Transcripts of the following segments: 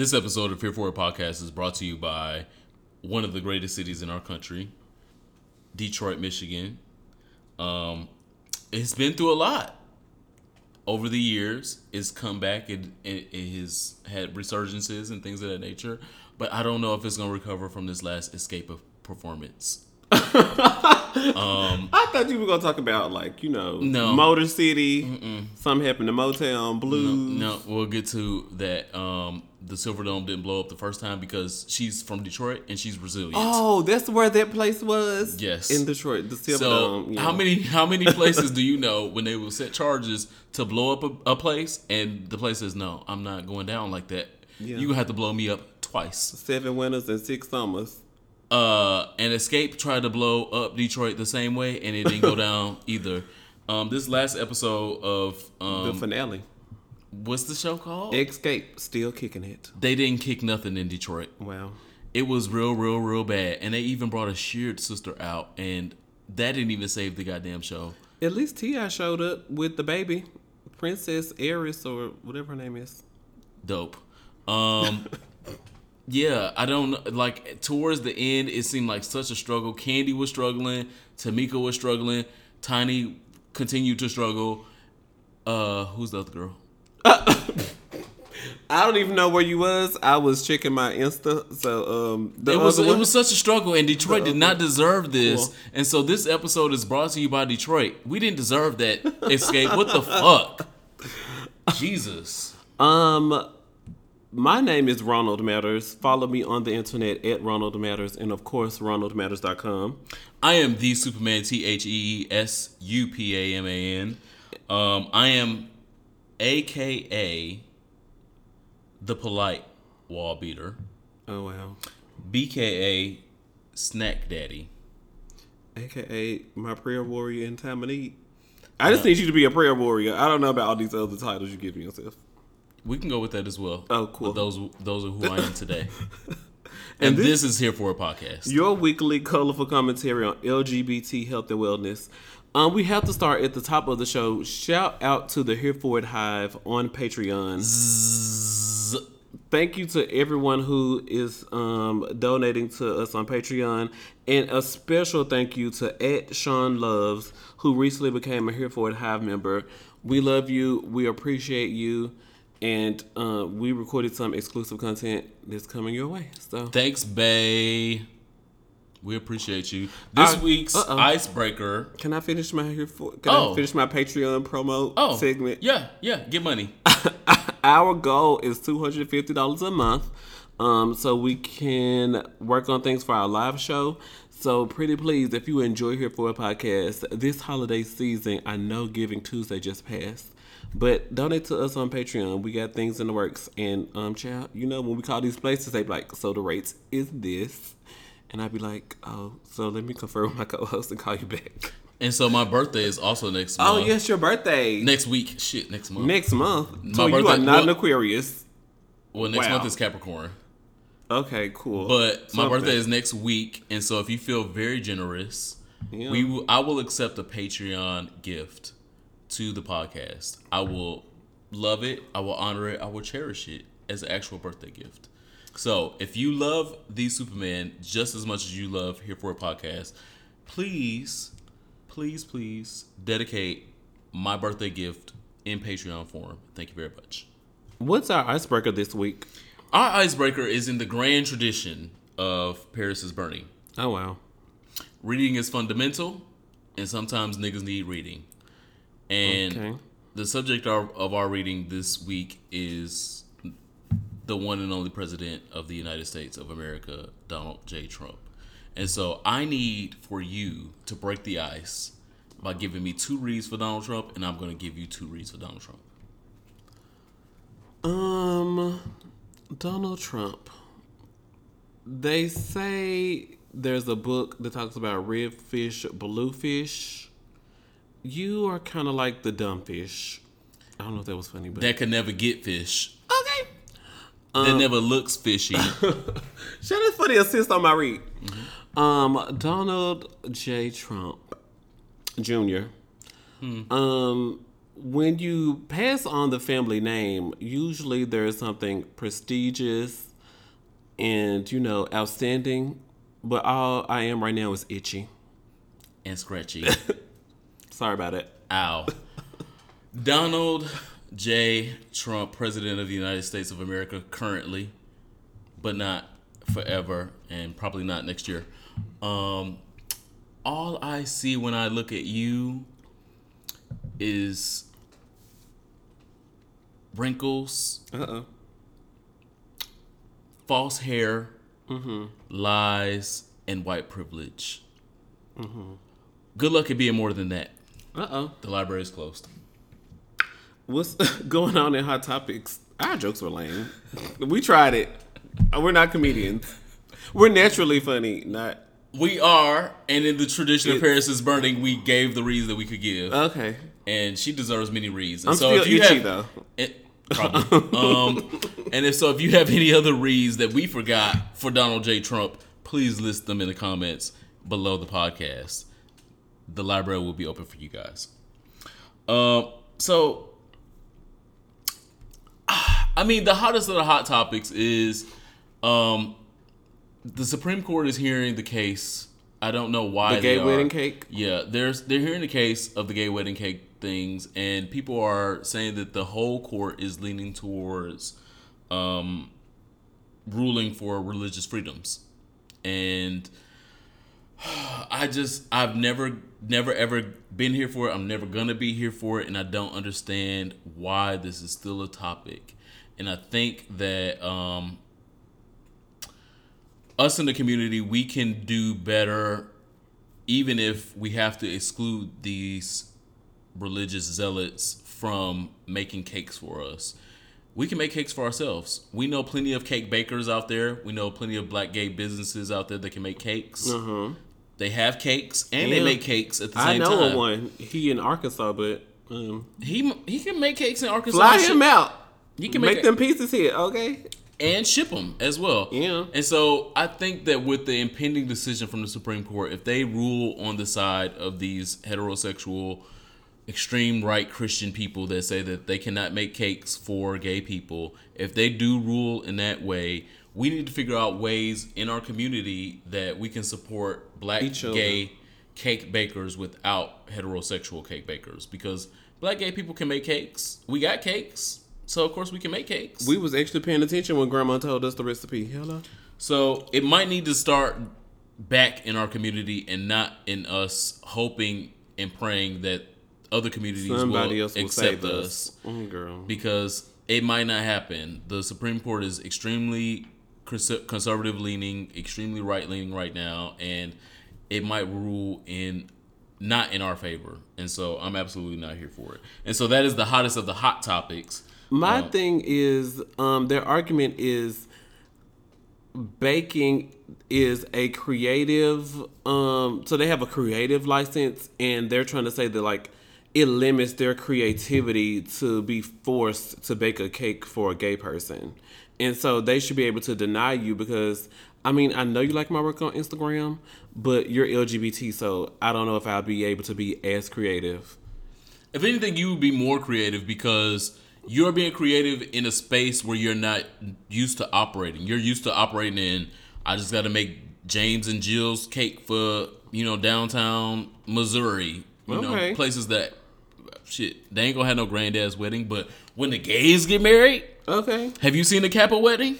This episode of Here For It Podcast is brought to you by one of the greatest cities in our country, Detroit, Michigan. Um, it's been through a lot over the years. It's come back and it, it has had resurgences and things of that nature. But I don't know if it's going to recover from this last Xscape of performance. I thought you were gonna talk about like you know, No. Motor City. Something happened to Motown Blues. No, we'll get to that. Um, the Silver Dome didn't blow up the first time because she's from Detroit and she's resilient. Oh, that's where that place was. Yes. in Detroit, the Silver So Dome. yeah. how many how many places do you know when they will set charges to blow up a, a place and the place says no, I'm not going down like that. Yeah. You have to blow me up twice. Seven winters and six summers. Uh, and Xscape tried to blow up Detroit the same way and it didn't go down either. Um, this last episode of The um, finale. What's the show called? Xscape, still kicking it. they didn't kick nothing in Detroit. Wow. It was real, real, real bad, and they even brought a sheared sister out, and that didn't even save the goddamn show. At least Ti showed up with the baby, Princess Heiress or whatever her name is. dope. Um, yeah, I don't. Like towards the end, it seemed like such a struggle. Kandi was struggling. Tamika was struggling. Tiny continued to struggle. Uh, who's the other girl? I don't even know where you was. I was checking my Insta. So um, It was it was such a struggle, and Detroit did not deserve this. Cool. And so this episode is brought to you by Detroit. We didn't deserve that Xscape. What the fuck? Jesus. Um, my name is Ronald Matters. Follow me on the internet at Ronald Matters, and of course, RonaldMatters.com. I am the Superman, T H E E S U P A M A N. Um, I am AKA the polite wall beater, Oh wow. BKA snack daddy. AKA my prayer warrior in time of need. I just uh, need you to be a prayer warrior. I don't know about all these other titles you give me yourself. We can go with that as well. Oh, cool. But those those are who I am today. and And this, this- is here for a podcast. Your weekly colorful commentary on LGBT health and wellness. Um, we have to start at the top of the show. Shout out to the Here For It Hive on Patreon. Z- Thank you to everyone who is um, donating to us on Patreon, and a special thank you to at Sean Loves, who recently became a Here For It Hive member. We love you. We appreciate you, and uh, we recorded some exclusive content that's coming your way. So Thanks, Bay. We appreciate you. This week's uh-oh. icebreaker. Can I finish my here for? Can Oh. I finish my Patreon promo Oh, segment? Yeah, yeah. Get money. Our goal is two hundred fifty dollars a month, um, so we can work on things for our live show. So pretty please, if you enjoy here for a podcast this holiday season, I know Giving Tuesday just passed. But donate to us on Patreon. We got things in the works. And um child, you know, when we call these places, they like, so the rates is this. And I'd be like, oh, so let me confer with my co-host and call you back. And so my birthday is also next oh, month. Oh, yes, your birthday. Next week. Shit, next month. Next month. My So you are birthday- not an Aquarius. well, next wow. month is Capricorn. Okay, cool. But my birthday is next week, and so if you feel very generous, Yeah. we will, I will accept a Patreon gift to the podcast. I will love it. I will honor it. I will cherish it as an actual birthday gift. So if you love the Superman just as much as you love Here for a Podcast, please, please, please dedicate my birthday gift in Patreon form. Thank you very much. What's our icebreaker this week? Our icebreaker is in the grand tradition of Paris is Burning. Oh wow. Reading is fundamental, and sometimes niggas need reading. And Okay. the subject of, of our reading this week is the one and only president of the United States of America, Donald J. Trump. And so I need for you to break the ice by giving me two reads for Donald Trump, and I'm going to give you two reads for Donald Trump. Um, Donald Trump. They say there's a book that talks about red fish, blue fish. You are kind of like the dumb fish. I don't know if that was funny, but That can never get fish. okay. That never looks fishy. Shut up for the assist on my read. Um, Donald J. Trump Jr. Um, when you pass on the family name, usually there's something prestigious and you know outstanding. But all I am right now is itchy. And scratchy. Sorry about it. Ow. Donald J. Trump, President of the United States of America, currently, but not forever, and probably not next year. Um, all I see when I look at you is wrinkles, Uh oh. false hair, lies, and white privilege. Good luck at being more than that. Uh oh. The library is closed. What's going on in Hot Topics? Our jokes were lame. we tried it. We're not comedians. We're naturally funny, not. We are, and in the tradition of Paris is burning, we gave the reads that we could give, Okay. and she deserves many reads. And I'm so still if you itchy, have, though. It, probably. um, and if so, if you have any other reads that we forgot for Donald J. Trump, please list them in the comments below the podcast. The library will be open for you guys. Um, so, I mean, the hottest of the hot topics is um, the Supreme Court is hearing the case. I don't know why The gay wedding cake? Yeah, there's they're hearing the case of the gay wedding cake things, and people are saying that the whole court is leaning towards um, ruling for religious freedoms, and I just I've never never ever been here for it. I'm never gonna be here for it, and I don't understand why this is still a topic. And I think that um, us in the community we can do better, even if we have to exclude these religious zealots from making cakes for us. We can make cakes for ourselves. We know plenty of cake bakers out there. We know plenty of black gay businesses out there that can make cakes. Uh-huh. They have cakes and they make cakes at the I same know time. one. He in Arkansas, but um, He he can make cakes in Arkansas. fly and him out. He can make, make, them pieces here, okay? and ship them as well. Yeah. And so I think that with the impending decision from the Supreme Court, if they rule on the side of these heterosexual, extreme right Christian people that say that they cannot make cakes for gay people, if they do rule in that way, we need to figure out ways in our community that we can support black gay cake bakers without heterosexual cake bakers because black gay people can make cakes. We got cakes. So of course we can make cakes. We was actually paying attention when Grandma told us the recipe. Hello. So it might need to start back in our community and not in us hoping and praying that other communities Somebody will else will accept save us. Mm, girl. because it might not happen. The Supreme Court is extremely conservative leaning, extremely right leaning right now, and it might rule in not in our favor. And so I'm absolutely not here for it. And so that is the hottest of the hot topics. My thing is, um, their argument is baking is a creative. Um, so they have a creative license, and they're trying to say that like it limits their creativity to be forced to bake a cake for a gay person, and so they should be able to deny you because. I mean, I know you like my work on Instagram, but you're LGBT, so I don't know if I'll be able to be as creative. If anything, you would be more creative because you're being creative in a space where you're not used to operating. You're used to operating in. I just got to make James and Jill's cake for you know downtown Missouri. You Okay. know places that shit they ain't gonna have no granddad's wedding. But when the gays get married, Okay. have you seen the Kappa wedding?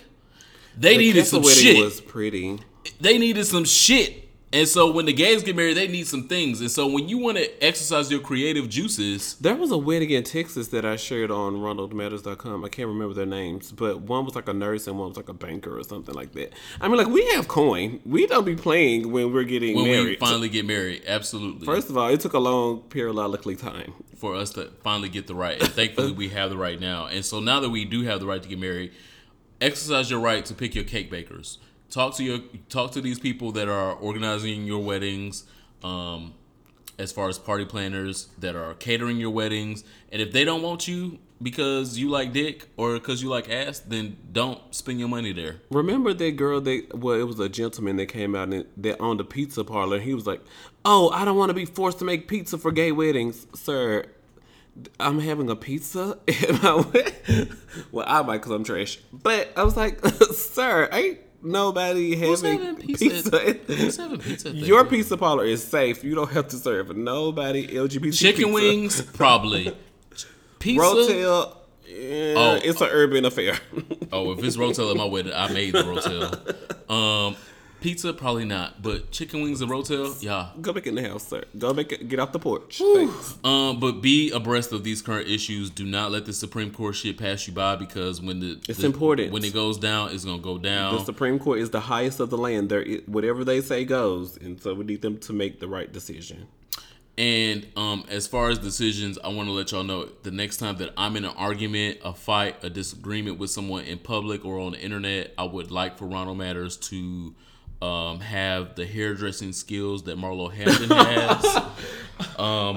They The needed Kappa some wedding shit was pretty. they needed some shit. And so when the gays get married, they need some things. And so when you want to exercise your creative juices, There was a wedding in Texas that I shared on RonaldMatters.com. I can't remember their names, but one was like a nurse and one was like a banker or something like that. I mean, like we have coin. We don't be playing when we're getting married. when married. we finally get married, absolutely. First of all, it took a long periodically time. for us to finally get the right. And thankfully, we have the right now. And so now that we do have the right to get married, exercise your right to pick your cake bakers. Talk to your talk to these people that are organizing your weddings, um, as far as party planners that are catering your weddings. And if they don't want you because you like dick or because you like ass, then don't spend your money there. Remember that girl that well, it was a gentleman that came out and that owned a pizza parlor. He was like, "Oh, I don't want to be forced to make pizza for gay weddings, sir." I'm having a pizza. And I went, well, I might because I'm trash. But I was like, sir, ain't nobody Who's having, having pizza. pizza? Who's having pizza Your Thanksgiving? pizza parlor is safe. You don't have to serve nobody LGBT Chicken pizza. wings, probably. Pizza. Rotel. Yeah, Oh. it's an urban affair. Oh, if it's Rotel at my wedding, I made the Rotel. Um, pizza, probably not. But chicken wings and Rotel, yeah. Go back in the house, sir. Go back. Get off the porch. Um, but be abreast of these current issues. Do not let the Supreme Court shit pass you by because when the It's the- important. when it goes down, it's gonna go down. The Supreme Court is the highest of the land. There, whatever they say goes, and so we need them to make the right decision. And um, as far as decisions, I want to let y'all know the next time that I'm in an argument, a fight, a disagreement with someone in public or on the internet, I would like for Ronald Matters to um, have the hairdressing skills that Marlo Hampton has. um,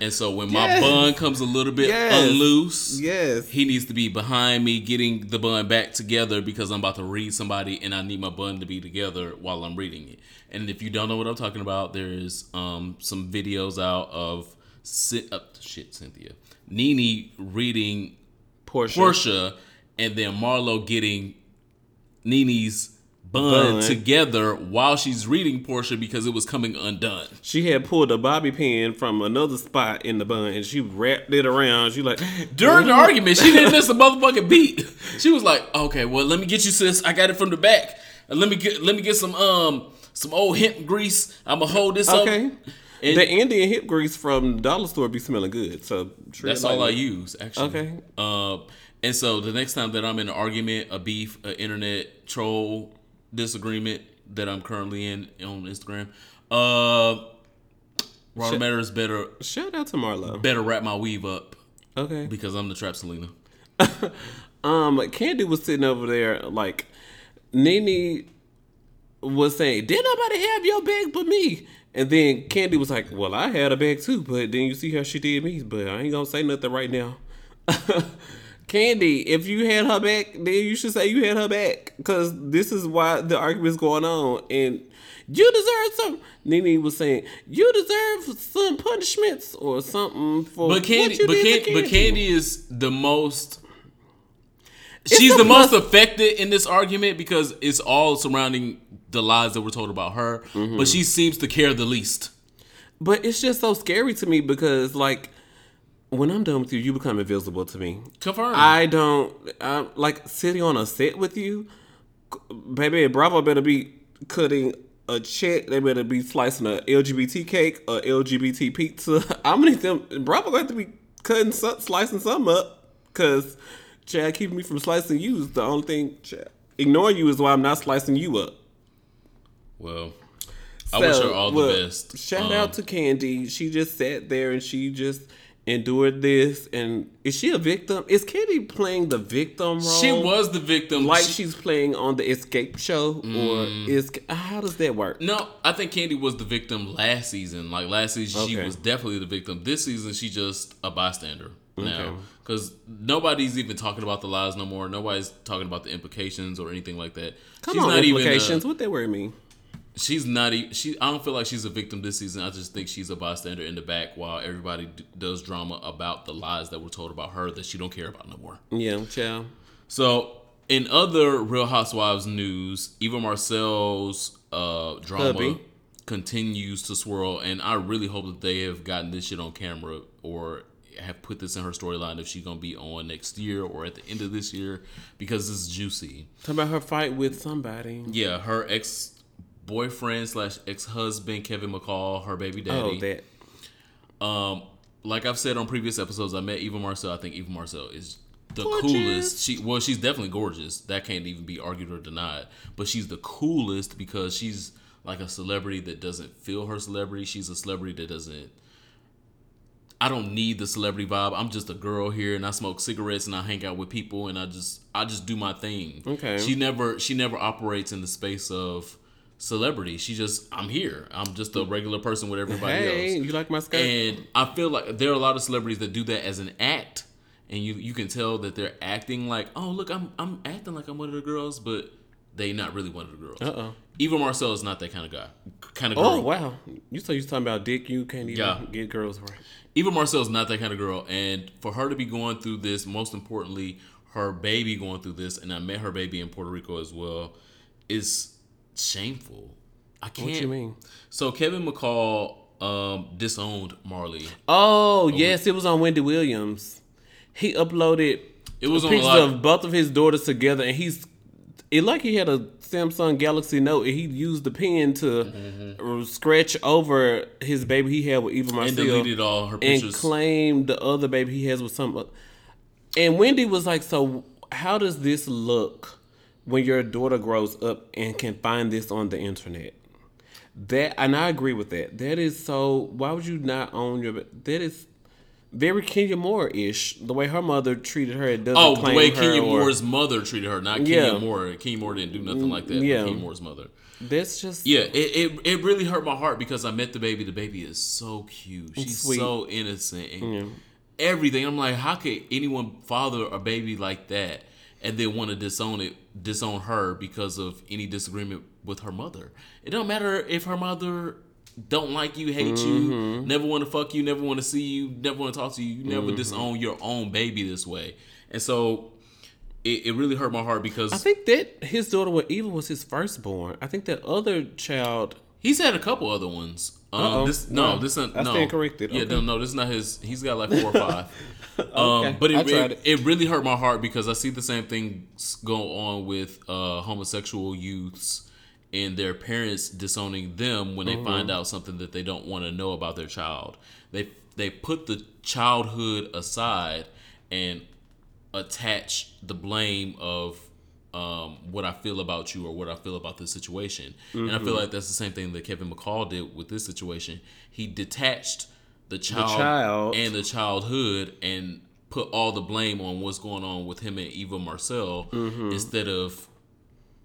and so when my bun comes a little bit Yes. unloose, Yes. he needs to be behind me getting the bun back together because I'm about to read somebody and I need my bun to be together while I'm reading it. And if you don't know what I'm talking about, there's um, some videos out of Ci- uh, shit Cynthia Nene reading Porsha. Porsha and then Marlo getting Nene's bun, Bun. together while she's reading Porsha because it was coming undone. She had pulled a bobby pin from another spot in the bun, and she wrapped it around. She like During the argument, she didn't miss a motherfucking beat. She was like, "Okay, well, let me get you, sis. I got it from the back. Let me get, let me get some, um, some old hemp grease. I'm gonna hold this Okay. up. And the Indian hip grease from dollar store be smelling good. So that's all I use, actually. Okay. Um, and so the next time that I'm in an argument, a beef, an internet troll disagreement that I'm currently in on Instagram, uh, Ronald. Matters better Shout out to Marlo. better wrap my weave up Okay. because I'm the trap Selena. Um, Kandi was sitting over there like Nene was saying, "Did nobody have your bag but me?" And then Kandi was like, "Well, I had a bag too, but then you see how she did me, but I ain't gonna say nothing right now." Kandi, if you had her back, then you should say you had her back, because this is why the argument's going on, and you deserve some. Nene was saying you deserve some punishments or something for But Kandi, what you but, did Can, to but Kandi is the most. It's She's the the most plus- affected in this argument because it's all surrounding the lies that were told about her. Mm-hmm. But she seems to care the least. But it's just so scary to me because, like, when I'm done with you, you become invisible to me. Confirmed. I don't I'm, like sitting on a set with you, baby. Bravo better be cutting a check. They better be slicing a LGBT cake, a LGBT pizza. I'm gonna need them. Bravo gonna have to be cutting, some, slicing some up, cause Chad keeping me from slicing you is the only thing. Chad, ignoring you is why I'm not slicing you up. well, I wish her all the best. Shout Um, out to Kandi. She just sat there and she just endured this. And is she a victim? Is Kandi playing the victim role? She was the victim. like She- she's playing on the Xscape Show, or Mm. is how does that work? No, I think Kandi was the victim last season. Like last season, she was definitely the victim. This season, she just a bystander now because nobody's even talking about the lies no more. Nobody's talking about the implications or anything like that. Come she's on, not implications. Even, uh, what that word mean? She's not. e- She. I don't feel like she's a victim this season. I just think she's a bystander in the back while everybody d- does drama about the lies that were told about her that she don't care about no more. Yeah, child. So, in other Real Housewives news, Eva Marcille's uh, drama Hubby. continues to swirl, and I really hope that they have gotten this shit on camera or have put this in her storyline if she's gonna be on next year or at the end of this year because it's juicy. Talk about her fight with somebody. Yeah, her ex boyfriend slash ex husband Kevin McCall, her baby daddy. Oh, that. Um, like I've said on previous episodes, I met Eva Marcille. I think Eva Marcille is the Gorgeous. coolest. She well, she's definitely gorgeous. That can't even be argued or denied. But she's the coolest because she's like a celebrity that doesn't feel her celebrity. She's a celebrity that doesn't. I don't need the celebrity vibe. I'm just a girl here, and I smoke cigarettes, and I hang out with people, and I just I just do my thing. Okay. She never she never operates in the space of celebrity. She just I'm here. I'm just a regular person with everybody Hey, else. you like my skirt? And I feel like there are a lot of celebrities that do that as an act, and you you can tell that they're acting like, oh look, I'm I'm acting like I'm one of the girls, but they not really one of the girls. Uh-oh. Eva Marcille is not that kind of guy, kind of oh, girl. Oh wow! You so you talking about dick? You can't even Yeah. get girls right. Eva Marcille is not that kind of girl, and for her to be going through this, most importantly, her baby going through this, and I met her baby in Puerto Rico as well, is shameful. I can't. What you mean? So Kevin McCall um, disowned Marley. Oh yes, it was on Wendy Williams. He uploaded It was pictures lot- of both of his daughters together, and he's it like he had a Samsung Galaxy Note, and he used the pen to Mm-hmm. scratch over his baby he had with Eva and deleted all her pictures, and pictures. claimed the other baby he has with some. And Wendy was like, "So how does this look when your daughter grows up and can find this on the internet?" That and I agree with that. That is so. Why would you not own your? That is very Kenya Moore ish. The way her mother treated her, it doesn't oh, the way Kenya or- Moore's mother treated her, not Yeah. Kenya Moore. Kenya Moore didn't do nothing like that. yeah. Yeah, Kenya Moore's mother. That's just Yeah, it, it it really hurt my heart because I met the baby. The baby is so cute. She's sweet. so innocent and everything. I'm like, how could anyone father a baby like that and then want to disown it, disown her because of any disagreement with her mother? It don't matter if her mother don't like you, hate Mm-hmm. you, never want to fuck you, never want to see you, never want to talk to you. You never Mm-hmm. disown your own baby this way. And so it, it really hurt my heart because I think that his daughter with Eva was his firstborn. I think that other child. He's had a couple other ones. Um, this no, No, this not I no. stand corrected. Yeah, Okay. no, no, this is not his. He's got like four or five. Okay, um, but it, it, it. it really hurt my heart because I see the same thing go on with uh, homosexual youths and their parents disowning them when they Mm-hmm. find out something that they don't want to know about their child. They they put the childhood aside and attach the blame of um, what I feel about you or what I feel about this situation. And I feel Mm-hmm. like that's the same thing that Kevin McCall did with this situation. He detached the child, child. and the childhood and put all the blame on what's going on with him and Eva Marcille Mm-hmm. instead of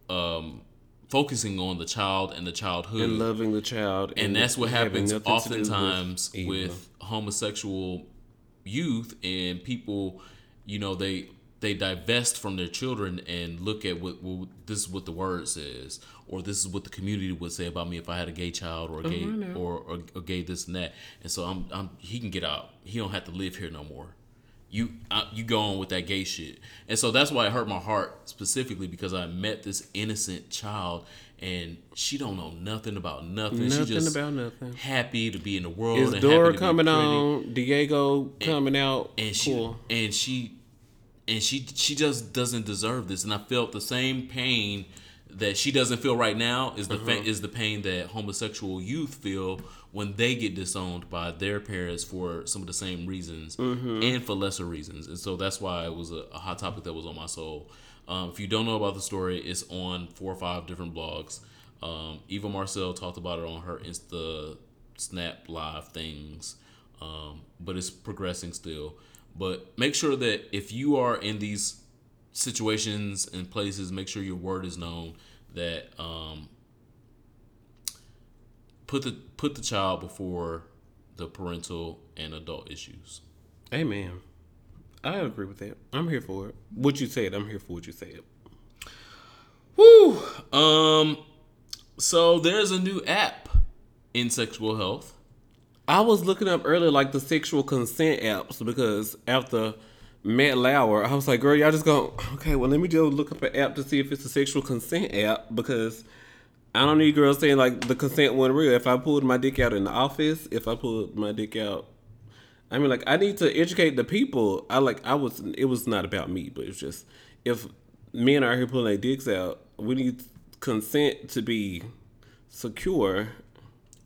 um, focusing on the child and the childhood And loving the child, and that's what happens do with oftentimes with, homosexual youth and people you know they they divest from their children and look at what, what this is what the word says or this is what the community would say about me if I had a gay child or a gay or, or, or gay this and that. And so I'm, I'm he can get out. He don't have to live here no more. You uh, you go on with that gay shit. And so that's why it hurt my heart specifically because i met this innocent child and she don't know nothing about nothing, Nothing she just about nothing. happy to be in the world Is and Dora coming on, Diego coming out. and she cool. and she and she she just doesn't deserve this. And i felt the same pain that she doesn't feel right now is the Uh-huh. fa- is the pain that homosexual youth feel when they get disowned by their parents for some of the same reasons Mm-hmm. and for lesser reasons. And so that's why it was a, a hot topic that was on my soul. Um, if you don't know about the story it's on four or five different blogs. Um, eva marcille talked about it on her insta snap live things um, but it's progressing still but make sure that if you are in these situations and places make sure your word is known that um, put the put the child before the parental and adult issues Amen. I agree with that. I'm here for it. What you said, I'm here for what you said. Woo! Um, so there's a new app in sexual health. I was looking up earlier like the sexual consent apps because after Matt Lauer, I was like, girl, y'all just go, okay, well, let me just look up an app to see if it's a sexual consent app because I don't need girls saying like the consent wasn't real. If I pulled my dick out in the office, if I pulled my dick out, I mean, like, I need to educate the people. I like, I was, it was not about me, but it's just if men are here pulling their dicks out, we need consent to be secure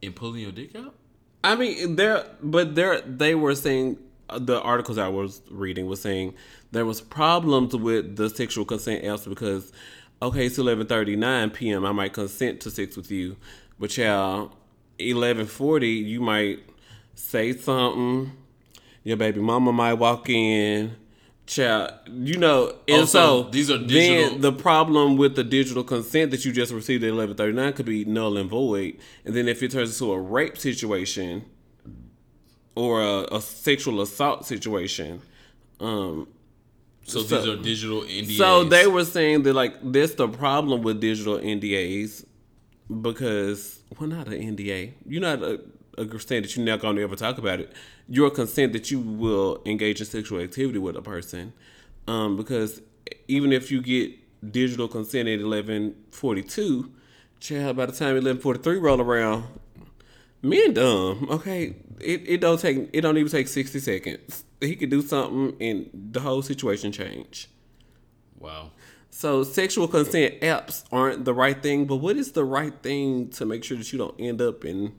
In pulling your dick out? I mean, there, but there, they were saying uh, the articles I was reading was saying there was problems with the sexual consent apps because, okay, it's eleven thirty nine p.m. I might consent to sex with you, but y'all, eleven forty, you might say something. Your baby mama might walk in. Child, you know, and Oh, so so, these are then the problem with the digital consent that you just received at eleven thirty nine could be null and void. And then if it turns into a rape situation or a, a sexual assault situation, um, So, these are digital NDAs. So they were saying that like that's the problem with digital NDAs because well not an NDA. You're not consent that you're not going to ever talk about it. Your consent that you will engage in sexual activity with a person, um, because even if you get digital consent at eleven forty two, child by the time eleven forty three roll around, men dumb. Okay, it, it don't take it don't even take sixty seconds. He could do something and the whole situation change. wow. So sexual consent apps aren't the right thing, but what is the right thing to make sure that you don't end up in?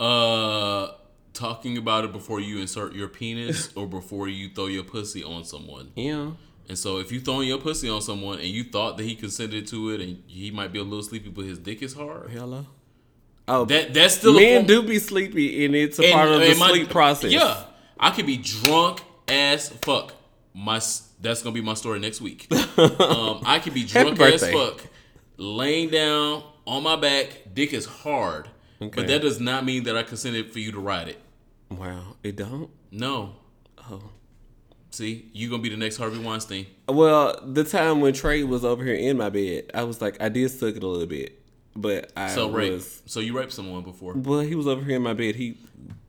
Uh, talking about it before you insert your penis or before you throw your pussy on someone. Yeah, And so if you throwing your pussy on someone and you thought that he consented to it and he might be a little sleepy, but his dick is hard. hello. Oh, That that's still a men do be sleepy, and it's a and- part of the my- sleep process. Yeah, I could be drunk as fuck. My that's gonna be my story next week. um, I could be drunk as fuck, laying down on my back, dick is hard, Okay. but that does not mean that I consented for you to ride it. Wow, it don't. No. Oh. See, you gonna be the next Harvey Weinstein. Well, the time when Trey was over here in my bed, I was like, I did suck it a little bit, but I So rape. was. So you raped someone before. Well, he was over here in my bed. He.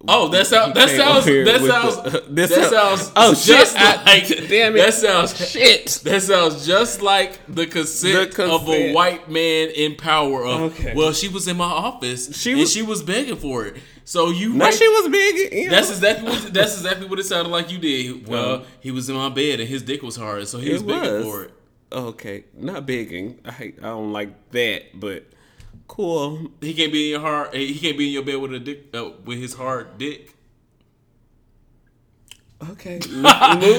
Oh, that sounds. That sounds. That sounds. the- this that sound- sounds. Oh, just shit, like. damn it. That sounds. Shit. That sounds just like the consent, The of a white man in power. Of Okay. well, she was in my office She and was- she was begging for it. So you. No, raped- she was begging. you know. That's exactly what. That's exactly what it sounded like you did. Well, he was in my bed and his dick was hard, so he was It begging for it. Okay, not begging. I I don't like that, but cool. He can't be in your heart. He can't be in your bed with a dick uh, with his hard dick. Okay, move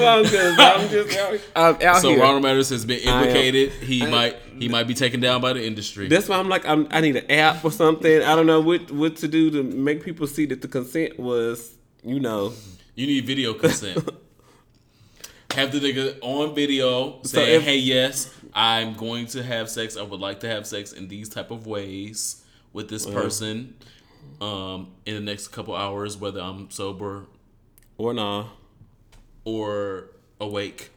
on because I'm just out, I'm out So here. Ronald Matters has been I am- implicated. he I- might he might be taken down by the industry. That's why I'm like I'm, I need an app or something. I don't know what what to do to make people see that the consent was, you know. You need video consent. have the nigga on video saying, if- "Hey, yes, I'm going to have sex. I would like to have sex in these type of ways with this person um, in the next couple hours, whether I'm sober Or nah. or awake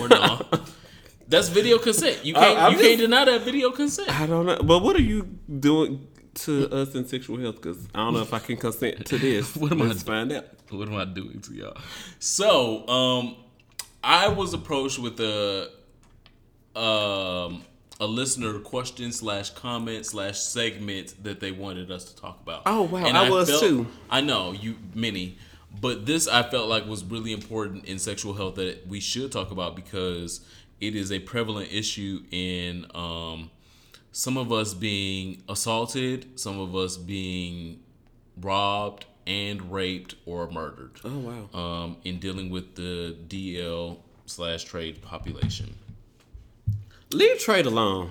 or not." That's video consent. You can't I'm you just- can't deny that video consent. I don't know. But what are you doing to us in sexual health? Because I don't know if I can consent to this. What am I Let's find out. what am I doing to y'all? So, um, I was approached with a um a listener question slash comment slash segment that they wanted us to talk about. Oh, wow. and I was too. I know you many, but this I felt like was really important in sexual health that we should talk about because it is a prevalent issue in um some of us being assaulted, some of us being robbed and raped or murdered Oh wow. um, in dealing with the DL slash trade population. Leave trade alone.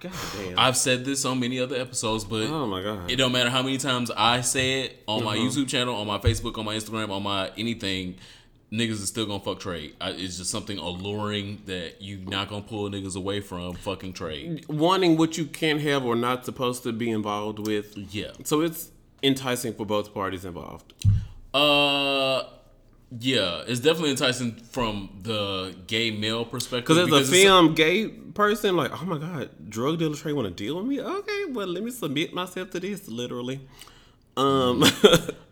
God damn. I've said this on many other episodes, but oh my god. it don't matter how many times I say it on my Mm-hmm. YouTube channel, on my Facebook, on my Instagram, on my anything. Niggas is still gonna fuck trade. I, it's just something alluring that you not gonna pull niggas away from fucking trade. Wanting what you can't have or not supposed to be involved with. Yeah. So it's enticing for both parties involved. Uh, yeah, it's definitely enticing from the gay male perspective. Because as a film gay person, like, oh my god, drug dealer Trey want to deal with me? Okay, well, let me submit myself to this, literally. Um,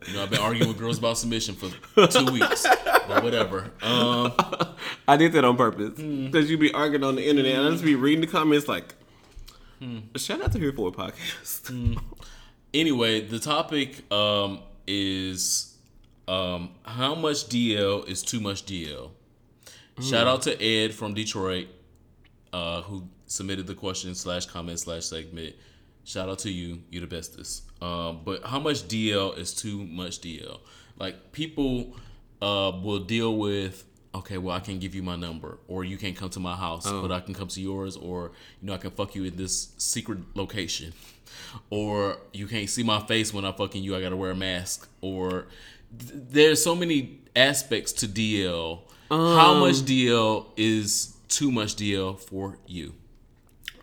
You know, I've been arguing with girls about submission for two weeks, but whatever. Um, I did that on purpose Hmm. because you'd be arguing on the internet, and I just be reading the comments like, shout out to Here for a podcast. Hmm. anyway, the topic um, is um, how much DL is too much DL. Shout out to Ed from Detroit, uh, who submitted the question slash comment slash segment. Shout out to you, you're the bestest. Um, but how much DL is too much DL? Like people uh, will deal with. Okay, well, I can give you my number, or you can't come to my house, but I can come to yours, or you know, I can fuck you in this secret location, or you can't see my face when I'm fucking you. I gotta wear a mask, or th- there's so many aspects to DL. How um, much DL is too much DL for you?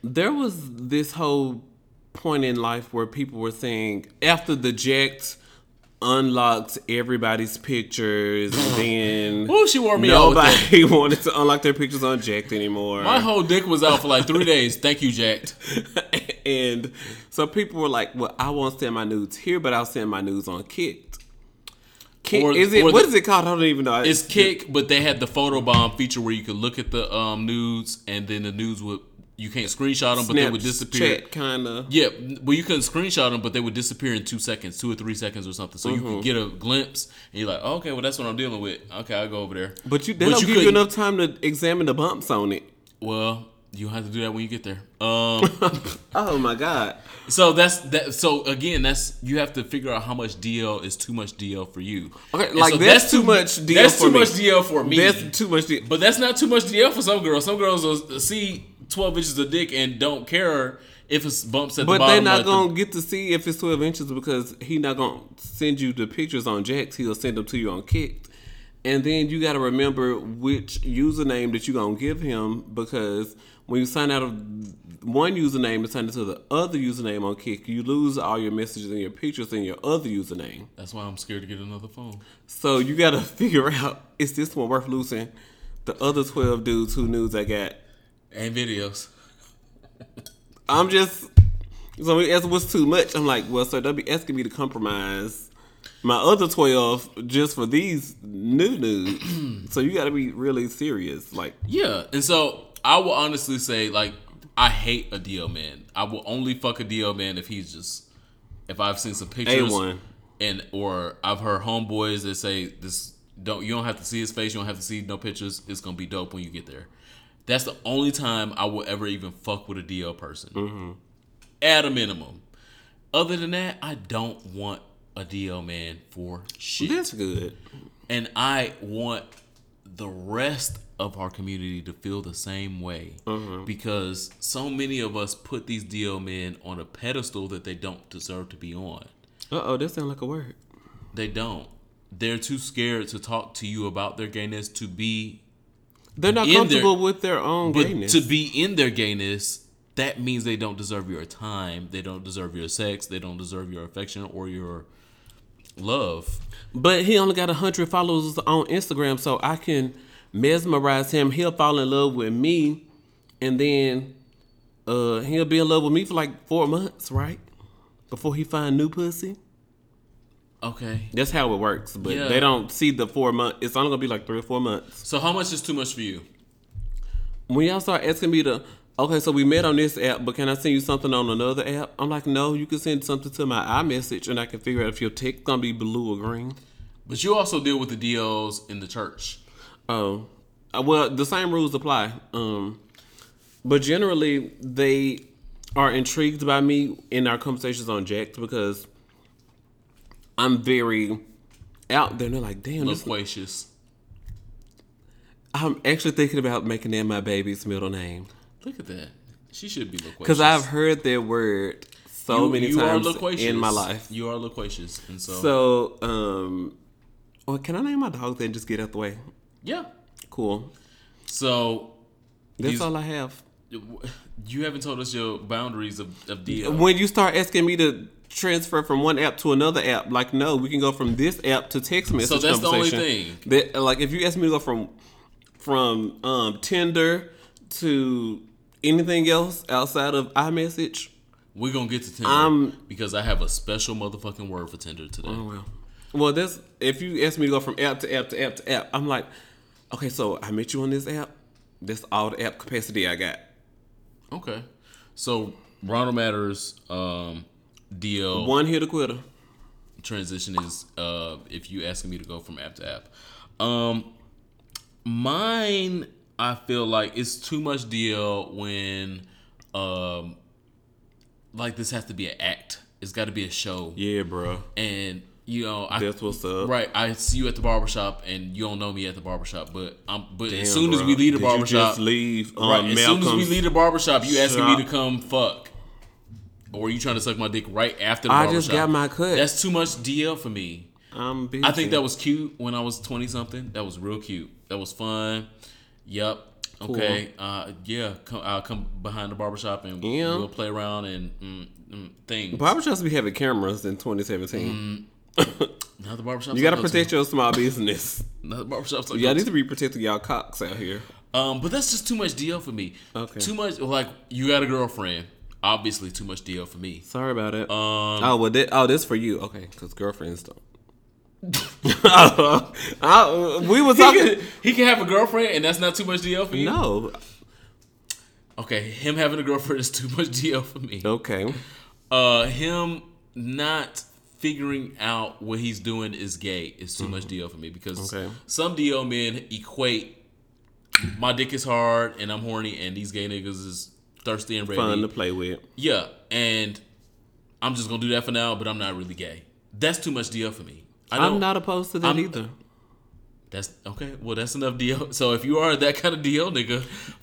there was this whole point in life where people were saying after the Jack'd unlocked everybody's pictures. then Ooh, she wore me nobody wanted to unlock their pictures on Jack'd anymore. My whole dick was out for like three days. Thank you, Jack'd. and so people were like, "Well, I won't send my nudes here, but I'll send my nudes on Kicked." Kik, Or- is it what the- is it called? I don't even know. It's Kik, but they had the photo bomb feature where you could look at the um, nudes, and then the nudes would you can't screenshot them, but they would disappear. kind of. Yeah, well, you couldn't screenshot them, but they would disappear in two seconds, two or three seconds or something. So you Mm-hmm. could get a glimpse, and you're like, oh, okay, well, that's what I'm dealing with. Okay, I'll go over there. But you they But don't you give you enough time to examine the bumps on it. Well, you have to do that when you get there. Um, Oh my god. so that's that. So again, that's you have to figure out how much DL is too much DL for you. Okay, And like so that's, too much DL That's for too me. much DL for me. That's too much DL. But that's not too much DL for some girls. Some girls will see 12 inches of dick and don't care if it's bumps at But the they're not gonna get to see if it's twelve inches because he not gonna send you the pictures on Jax. He'll send them to you on Kicked, and then you got to remember which username that you gonna give him because when you sign out of one username and sign into the other username on Kik, you lose all your messages and your pictures in your other username. That's why I'm scared to get another phone. So you got to figure out is this one worth losing the other twelve dudes who nudes I got. And videos. I'm just so he asked what's too much. I'm like, well, sir, they'll be asking me to compromise my other twelve just for these new nudes. so you got to be really serious. Like, Yeah. And so I will honestly say, like, I hate a DL man. I will only fuck a DL man if he's just, if I've seen some pictures. A1. And, or I've heard homeboys that say this, don't, you don't have to see his face, you don't have to see no pictures. It's going to be dope when you get there. That's the only time I will ever even fuck with a DL person. Mm-hmm. At a minimum. Other than that, I don't want a DL man for shit. that's good. And I want the rest of our community to feel the same way because so many of us put these DL men on a pedestal that they don't deserve to be on. Uh oh, that sounds like a word. They don't. They're too scared to talk to you about their gayness to be They're not comfortable there- with their own but gayness. to be in their gayness that means they don't deserve your time, they don't deserve your sex, they don't deserve your affection or your love. But he only got a hundred followers on Instagram, so I can mesmerize him. He'll fall in love with me, and then uh, he'll be in love with me for like four months, right? Before he find new pussy. Okay. That's how it works. But Yeah. they don't see the four months. It's only gonna be like three or four months. So how much is too much for you? When y'all start asking me to, okay, so we met on this app, but can I send you something on another app? I'm like, no, you can send something to my iMessage, and I can figure out if your text gonna be blue or green. But you also deal with the DLs in the church. Oh, Uh, well, the same rules apply. Um, but generally, they are intrigued by me in our conversations on Jack'd because I'm very out there. And they're like, damn, this, Loquacious. I'm actually thinking about making that my baby's middle name Look at that. She should be loquacious. because I've heard that word so You- many you times in my life. You are loquacious, and so, So, um, well, can I name my dog then just get out the way? Yeah. Cool. So That's all I have. you haven't told us your boundaries of, of DL. when you start asking me to transfer from one app to another app, like no, we can go from this app to text message. So that's the only thing. That like if you ask me to go from from um, Tinder to anything else outside of iMessage, We're gonna get to Tinder I'm- because I have a special motherfucking word for Tinder today. oh well. Well, that's if you ask me to go from app to app to app to app, I'm like, okay, so I met you on this app. That's all the app capacity I got. Okay. So Ronald Matters um, DL One hit a quitter. transition is uh, if you asking me to go from app to app. Um, mine, I feel like it's too much deal when, um, like this has to be an act. It's got to be a show, Yeah, bro. and you know, I, That's what's up. right. I see you at the barbershop, and you don't know me at the barbershop, but I'm. But Damn, as soon as we leave the Did barbershop, leave. Um, right? As soon as we leave the barbershop, you asking me to come fuck. Or are you trying to suck my dick right after the I barbershop? just got my cut. That's too much DL for me. I'm busy. I think that was cute when I was twenty something. That was real cute. That was fun. Yep. Okay. Uh, yeah. Come, I'll come behind the barbershop and Yeah. we'll play around and mm, mm, things. Barbershops be having cameras in 2017. Not the barbershop. You gotta protect your small business. Not the barbershop. Y'all need to be protecting y'all cocks out here. Um, but that's just too much DL for me. Okay. Too much. Like you got a girlfriend. Obviously, too much DL for me. Sorry about it. Um, oh well, that, oh this for you. Okay, because girlfriends don't. I- we were he, talking. can, he can have a girlfriend, and that's not too much DL for you. No. Okay, him having a girlfriend is too much DL for me. Okay. Uh, him not figuring out what he's doing is gay is too much DL for me because Mm-hmm. Okay. some DL men equate my dick is hard and I'm horny and these gay niggas is thirsty and ready. Fun to play with. Yeah, and I'm just gonna do that for now, but I'm not really gay. That's too much DL for me. I I'm don't- opposed to that I'm- either. That's okay. Well, that's enough DL. So if you are that kind of DL nigga,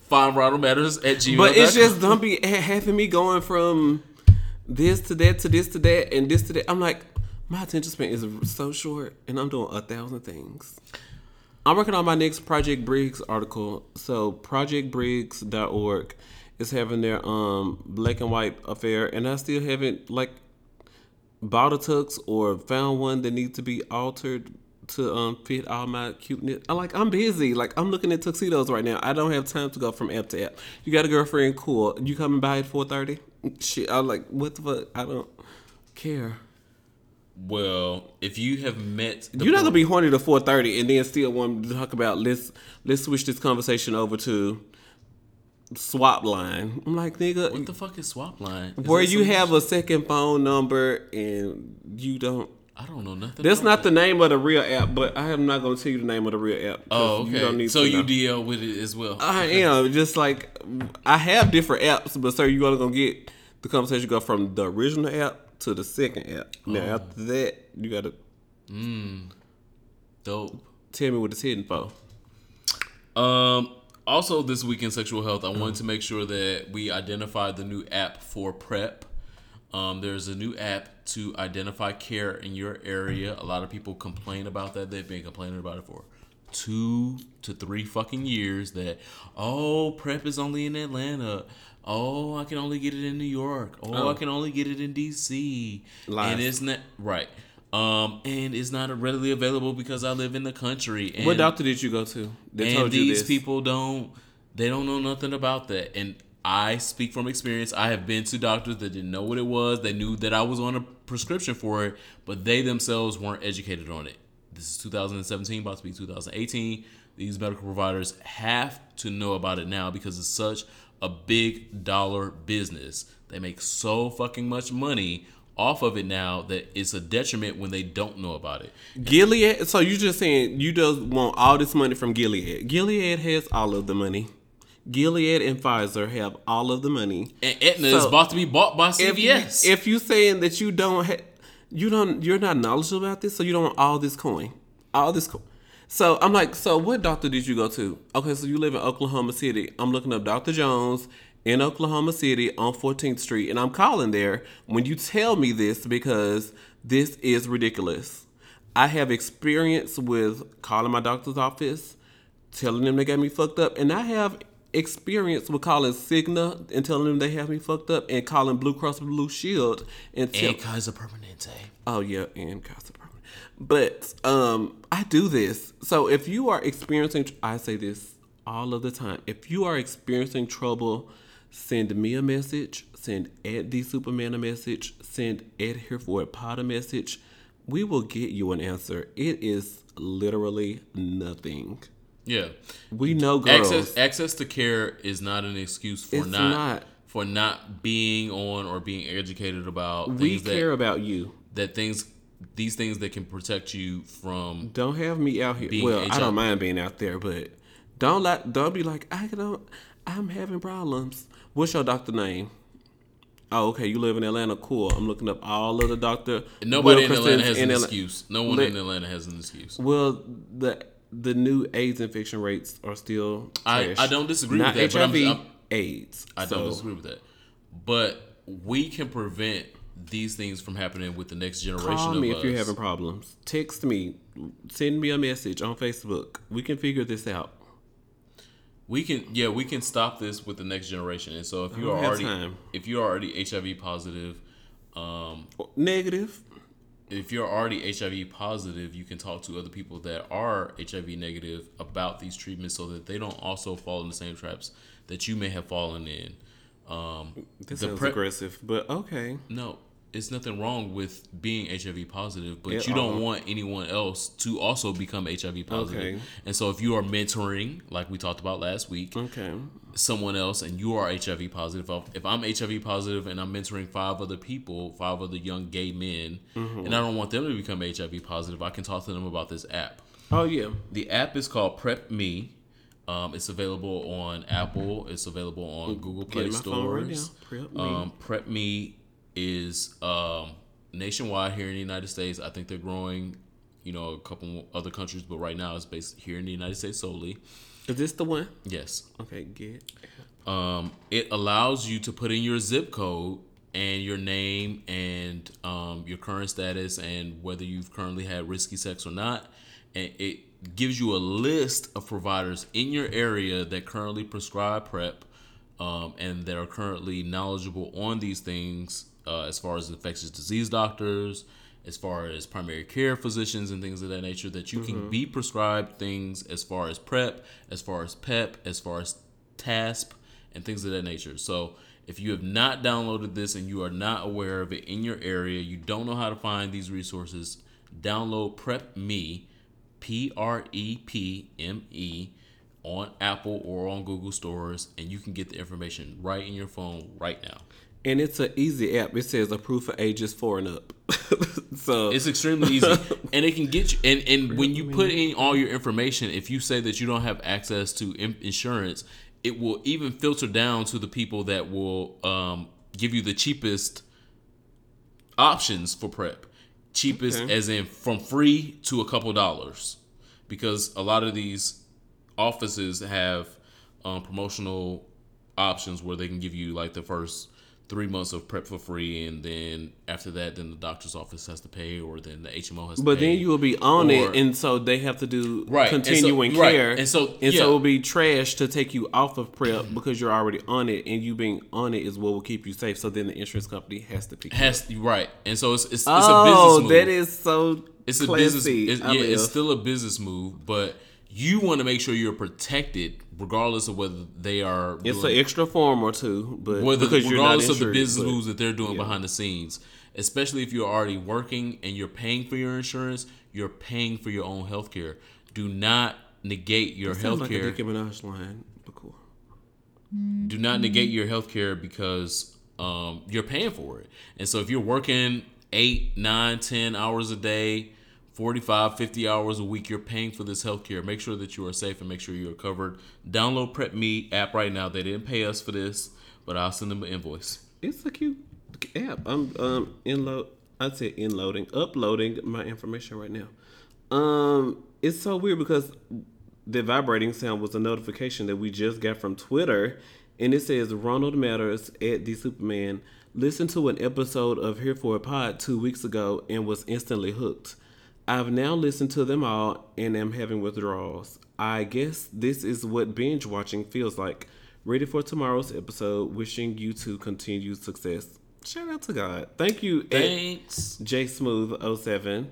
find Ronald Matters at gmail. But it's just be having me going from this to that to this to that and this to that. I'm like, my attention span is so short, and I'm doing a thousand things. I'm working on my next Project Briggs article. So projectbriggs.org is having their um black and white affair, and I still haven't like bought a tux or found one that needs to be altered to um fit all my cuteness. I like I'm busy. Like I'm looking at tuxedos right now. I don't have time to go from app to app. You got a girlfriend? Cool. You coming by at four thirty? Shit. I'm like, what the fuck? I don't care. well, if you have met, You're not gonna be horny to four thirty and then still want to talk about let's let's switch this conversation over to swap line. I'm like, nigga, What the fuck is swap line? Is where you have a second phone number and you don't I don't know nothing. That's not the name of the real app, but I am not going to tell you the name of the real app. Oh, okay. You don't need so to you know. DL with it as well. I am just like I have different apps, but sir, you only gonna get the conversation go from the original app to the second app. Now Oh. after that, you gotta Mm. Dope. tell me what it's hidden for. Um. Also, this week in sexual health, I wanted to make sure that we identify the new app for PrEP. Um, there's a new app to identify care in your area. A lot of people complain about that. They've been complaining about it for two to three fucking years. That oh, PrEP is only in Atlanta. Oh, I can only get it in New York. Oh, Oh. I can only get it in DC. Lies. And it's not right. Um, and it's not readily available because I live in the country. And what doctor did you go to? That and told you these this? people don't they don't know nothing about that and i speak from experience i have been to doctors that didn't know what it was they knew that i was on a prescription for it but they themselves weren't educated on it this is 2017 about to be 2018 these medical providers have to know about it now because it's such a big dollar business they make so fucking much money off of it now that it's a detriment when they don't know about it Gilead. So you just saying you just want all this money from Gilead? Gilead has all of the money. Gilead and Pfizer have all of the money. and Aetna is about to be bought by if CVS. You, if you saying that you don't, ha- you don't, you're not knowledgeable about this, so you don't want all this coin, all this coin. So I'm like, so what doctor did you go to? Okay, so you live in Oklahoma City. I'm looking up Dr. Jones in Oklahoma City on 14th Street, and I'm calling there when you tell me this because this is ridiculous. I have experience with calling my doctor's office, telling them they got me fucked up, and I have experience with calling Cigna and telling them they have me fucked up, and calling Blue Cross Blue Shield and tell, and Kaiser Permanente. Oh yeah, and Casa Permanente. But um, I do this. So if you are experiencing, I say this all of the time. If you are experiencing trouble, send me a message. Send Ed the Superman a message. Send Ed here for a pot a message. We will get you an answer. It is literally nothing. Yeah. We know girls. Access access to care is not an excuse for not, not. for not being on or being educated about we care that, about you. that things these things that can protect you from Don't have me out here. Well, I don't mind being out there, but don't like don't be like I don't. I'm having problems. What's your doctor name? Oh, okay. You live in Atlanta. Cool. I'm looking up all of the doctor. nobody in Atlanta has an Atla- excuse. No one in Atlanta has an excuse. Well, the the new AIDS infection rates are still. I- I don't disagree Not with that, but I'm- HIV, I'm- AIDS. I So, don't disagree with that. But we can prevent these things from happening with the next generation Call me us. if you're having problems. Text me. Send me a message on Facebook. We can figure this out. we can yeah we can stop this with the next generation and so if you are already time. if you're already hiv positive um Negative. If you're already HIV positive, you can talk to other people that are HIV negative about these treatments so that they don't also fall in the same traps that you may have fallen in. Um, This the sounds pre- aggressive, but okay. no, it's nothing wrong with being HIV positive, but you don't all. want anyone else to also become HIV positive. Okay. And so if you are mentoring, like we talked about last week, Okay. someone else and you are HIV positive, if- I'm HIV positive and I'm mentoring five other people, five other young gay men, Mm-hmm. and I don't want them to become HIV positive, I can talk to them about this app. Oh yeah. The app is called Prep Me. Um, it's available on Apple. It's available on Google Play phone right now. Prep Me. Um, Prep Me is um, nationwide here in the United States. I think they're growing, you know, a couple other countries, but right now it's based here in the United States solely. Is this the one? Yes. Okay, get. Um, it allows you to put in your zip code and your name and um, your current status and whether you've currently had risky sex or not. And it gives you a list of providers in your area that currently prescribe PrEP um, and that are currently knowledgeable on these things uh, as far as infectious disease doctors, as far as primary care physicians and things of that nature, that you can be prescribed things as far as PrEP, as far as PEP, as far as TASP, and things of that nature. So if you have not downloaded this and you are not aware of it in your area, you don't know how to find these resources, download Prep Me, P R E P M E, on Apple or on Google stores, and you can get the information right in your phone right now. And it's an easy app. It says approved for ages four and up. so It's extremely easy, and it can get you. And, and when you put in all your information, if you say that you don't have access to insurance, it will even filter down to the people that will um, give you the cheapest options for prep. Cheapest, Okay. as in from free to a couple dollars, because a lot of these offices have um, promotional options where they can give you like the first three months of prep for free, and then after that, then the doctor's office has to pay, or then the HMO has to pay. But then you will be on Or- it, and so they have to do Right, and so- continuing right, care, and so- and yeah. so it will be trash to take you off of prep because you're already on it, and you being on it is what will keep you safe. So then the insurance company has to pick. you up. right, and so it's it's, it's oh, a business move. that is so. it's a business. It's, yeah, it's still a business move, but you want to make sure you're protected, regardless of whether they are. It's an extra form or two, but whether because you're not regardless of the business but- moves that they're doing behind the scenes, especially if you're already working and you're paying for your insurance, you're paying for your own health care. Do not negate your health like a care. Nicki Minaj line, but cool. do not negate your health care because um, you're paying for it. And so if you're working eight, nine, ten hours a day, 45, 50 hours a week, you're paying for this health care. Make sure that you are safe and make sure you are covered. Download Prep Me app right now. They didn't pay us for this, but I'll send them an invoice. It's a cute app. I'm um inload. I'd say inloading, uploading my information right now. Um, it's so weird because the vibrating sound was a notification that we just got from Twitter, and it says Ronald Matters at the Superman listened to an episode of Here For It Pod two weeks ago and was instantly hooked. I've now listened to them all and am having withdrawals. I guess this is what binge watching feels like. Ready for tomorrow's episode. Wishing you to continue success. Shout out to God. Thank you, Ed- Thanks. J Smooth 07.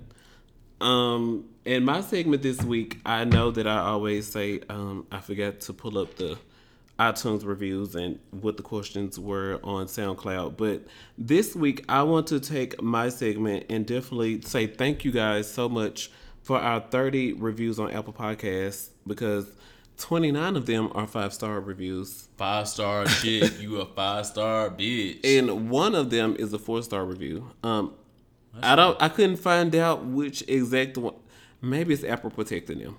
Um, in my segment this week, I know that I always say um, I forgot to pull up the iTunes reviews and what the questions were on SoundCloud. But this week, I want to take my segment and definitely say thank you guys so much for our 30 reviews on Apple Podcasts because 29 of them are five star reviews. Five star shit. You a five star bitch. and one of them is a four star review. Um, I don't. I couldn't find out which exact one. Maybe it's Apple protecting them.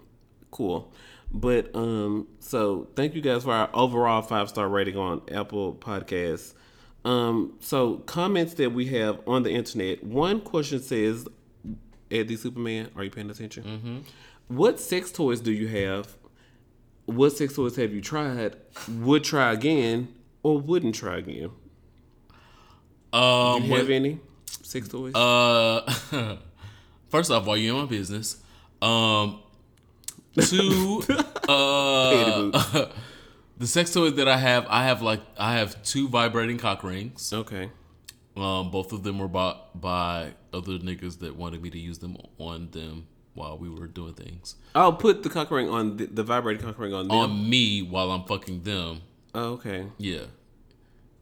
Cool, but um, so thank you guys for our overall five star rating on Apple Podcasts. Um, so comments that we have on the internet. One question says, "Eddie Superman, are you paying attention? Mm-hmm. What sex toys do you have? What sex toys have you tried? Would try again or wouldn't try again? um, You what- have any sex toys? Uh, first off, while you're in my business, um, two, uh, the sex toys that I have, I have like I have two vibrating cock rings. okay. Um, both of them were bought by other niggas that wanted me to use them on them while we were doing things. I'll put the cock ring on the, the vibrating cock ring on them. On me while I'm fucking them. oh, okay. Yeah.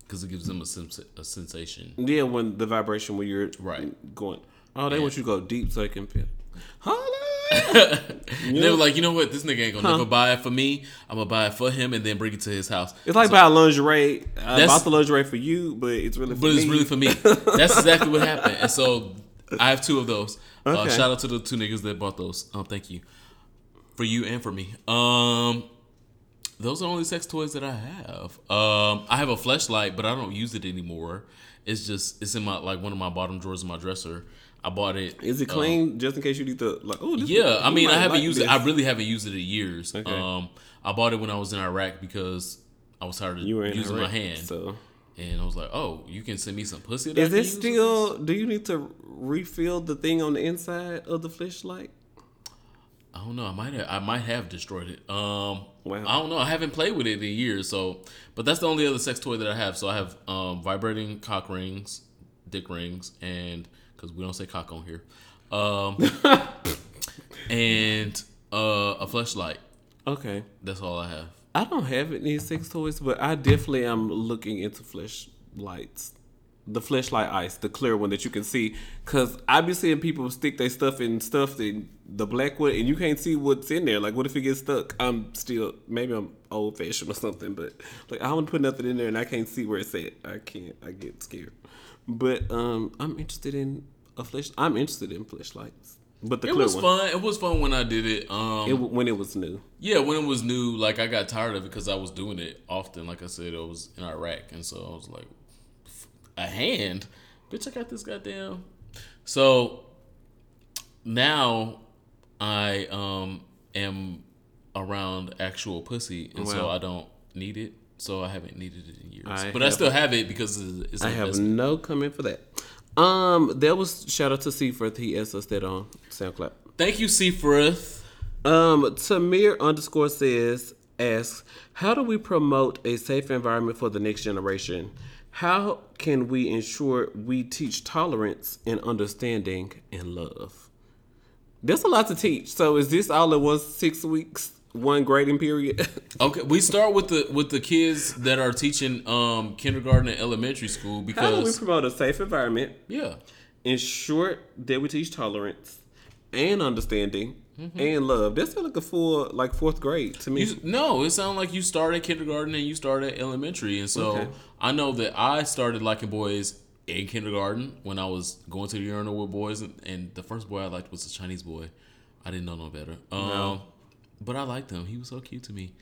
Because it gives them a, sens- a sensation. Yeah, when the vibration when you're Right. going. Oh, they want you to go deep so they can feel. Holla! And they were like, you know what? This nigga ain't gonna never buy it for me. I'm gonna buy it for him and then bring it to his house. It's like buying lingerie. I bought the lingerie for you, but it's really for But it's me. really for me. That's exactly what happened. And so I have two of those. Uh, shout out to the two niggas that bought those. Um, thank you for you and for me. Um, those are the only sex toys that I have. Um, I have a flashlight, but I don't use it anymore. It's just it's in my like one of my bottom drawers in my dresser. I bought it. Is it um, clean? just in case you need to like. Oh, this, yeah, I mean, I haven't like used this. it. I really haven't used it in years. Okay. Um, I bought it when I was in Iraq because I was tired of using Iraq, my hand, So and I was like, "Oh, you can send me some pussy." is it still? Do you need to refill the thing on the inside of the flashlight? I don't know. I might have. I might have destroyed it. Um, Wow. I don't know. I haven't played with it in years. So, but that's the only other sex toy that I have. So I have um, vibrating cock rings, dick rings, and because we don't say cock on here, um, and uh, a flashlight. Okay. That's all I have. I don't have any sex toys, but I definitely am looking into flashlights. The flashlight ice, the clear one that you can see. Cause I be seeing people stick their stuff in stuff in the black one and you can't see what's in there. Like what if it gets stuck? I'm still maybe I'm old fashioned or something, but like I to put nothing in there and I can't see where it's at. I can't. I get scared. But um I'm interested in a flash I'm interested in flashlights. But the It was one. fun. It was fun when I did it. Um, It, w- when it was new. yeah, when it was new, like I got tired of it because I was doing it often. Like I said, I was in Iraq, and so I was like, a hand, bitch. I got this goddamn. So now I um am around actual pussy, and so I don't need it. So I haven't needed it in years, I but I still have it because it's, I have investment. no comment for that. Um, there was shout out to Seaforth. He asked us that on SoundCloud. Thank you, Seaforth. Um, Tamir underscore says asks, how do we promote a safe environment for the next generation? How can we ensure we teach tolerance and understanding and love? There's a lot to teach. So is this all in one six weeks, one grading period? Okay, we start with the with the kids that are teaching um kindergarten and elementary school how do we promote a safe environment? yeah, ensure that we teach tolerance and understanding and love. That's like a full like fourth grade to me. you, no, it sounds like you start at kindergarten and you start at elementary, and so Okay. I know that I started liking boys in kindergarten when I was going to the urinal with boys, and, and the first boy I liked was a Chinese boy. I didn't know no better. Um, but I liked him. He was so cute to me.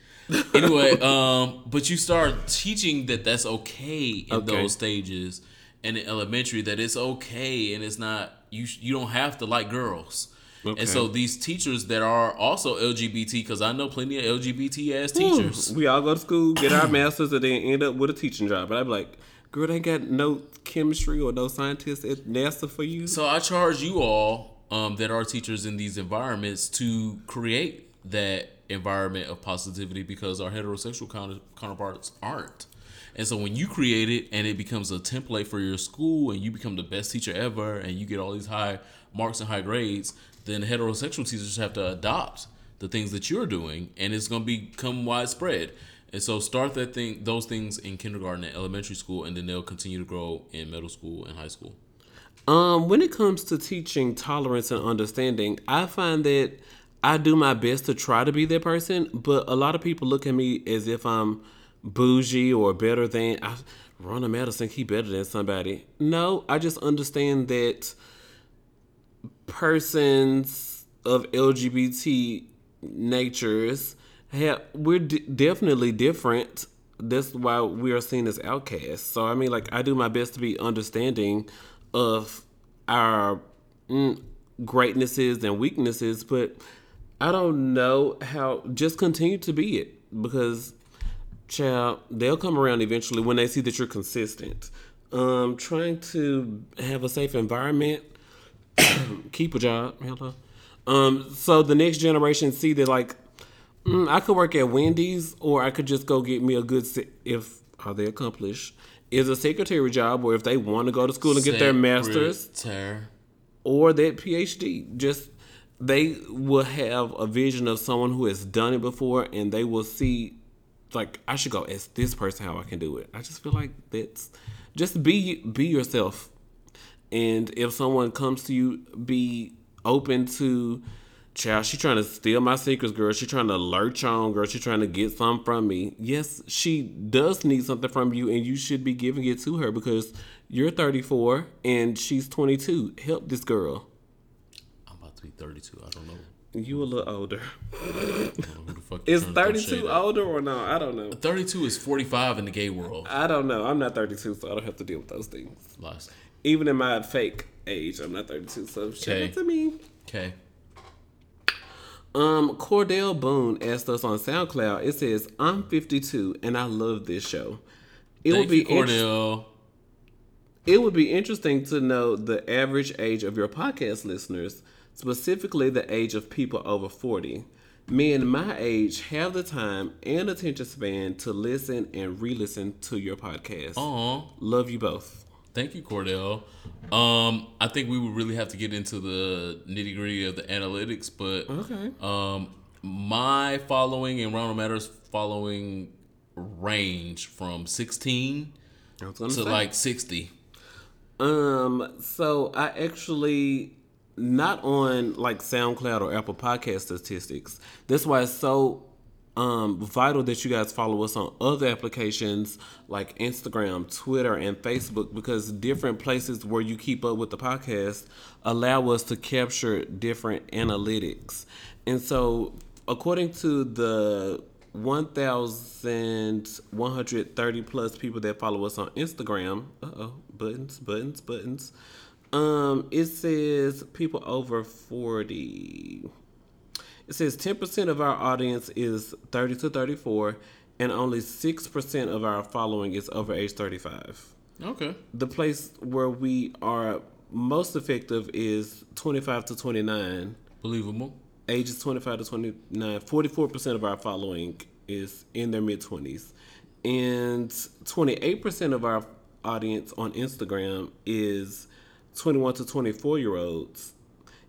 Anyway, um, but you start teaching that that's okay in Okay. those stages, and in elementary that it's okay and it's not you. You don't have to like girls. Okay. And so these teachers that are also LGBT, because I know plenty of LGBT ass teachers. we all go to school, get our masters, and then end up with a teaching job. But I'm like, girl, they got no chemistry or no scientists at NASA for you. So I charge you all um, that are teachers in these environments to create that environment of positivity because our heterosexual counter- counterparts aren't. And so when you create it and it becomes a template for your school and you become the best teacher ever and you get all these high marks and high grades, then heterosexual teachers have to adopt the things that you're doing and it's going to become widespread. And so start that thing those things in kindergarten and elementary school and then they'll continue to grow in middle school and high school. Um, when it comes to teaching tolerance and understanding, I find that I do my best to try to be that person, but a lot of people look at me as if I'm bougie or better than I, Rona Madison. He better than somebody. No, I just understand that persons of LGBT natures have we're d- definitely different. That's why we are seen as outcasts. So I mean, like I do my best to be understanding of our mm, greatnesses and weaknesses, but I don't know how. Just continue to be it because, child, they'll come around eventually when they see that you're consistent. Um, trying to have a safe environment keep a job. Hello. Um, so the next generation see that like mm, I could work at Wendy's or I could just go get me a good si- if are they accomplished is a secretary job, or if they want to go to school and get their master's or that PhD, just they will have a vision of someone who has done it before, and they will see like I should go ask this person how I can do it. I just feel like that's just be be yourself, and if someone comes to you, be open to. Child, she trying to steal my secrets, girl. She trying to lurch on, girl. She trying to get something from me. Yes, she does need something from you, and you should be giving it to her because you're 34 and she's 22. Help this girl. I'm about to be 32. I don't know. You a little older. I don't know who the fuck Is trying to throw 32 older or no? I don't know. 32 is 45 in the gay world. I don't know. I'm not 32, so I don't have to deal with those things. Lies. Even in my fake age, I'm not 32, so shout Okay. out to me. Okay. Um, Cordell Boone asked us on SoundCloud. It says, "I'm 52 and I love this show. It Thank would be you, inter- it would be interesting to know the average age of your podcast listeners, specifically the age of people over 40. Men my age have the time and attention span to listen and re-listen to your podcast. Aw. Love you both. Thank you, Cordell. Um, I think we would really have to get into the nitty gritty of the analytics, but Okay. um, my following and Ronald Matters following range from 16 I was gonna to say. like 60. Um, so I actually not on like SoundCloud or Apple Podcast statistics. That's why it's so um vital that you guys follow us on other applications like Instagram, Twitter, and Facebook because different places where you keep up with the podcast allow us to capture different analytics. And so according to the 1,130 plus people that follow us on Instagram. Uh oh, buttons, buttons, buttons. Um, it says people over 40. It says 10% of our audience is 30 to 34, and only 6% of our following is over age 35. Okay. The place where we are most effective is 25 to 29 Believable. ages 25 to 29 44% of our following is in their mid 20s and 28% of our audience on instagram is 21 to 24 year olds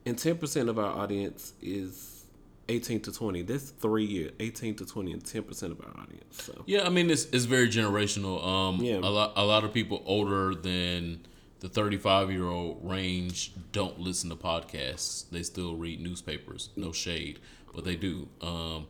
and 10% of our audience is 18 to 20 that's three years 18 to 20 and 10% of our audience so Yeah, I mean it's it's very generational. Um, Yeah. a lot a lot of people older than the 35 year old range don't listen to podcasts. They still read newspapers. No shade, but they do. Um,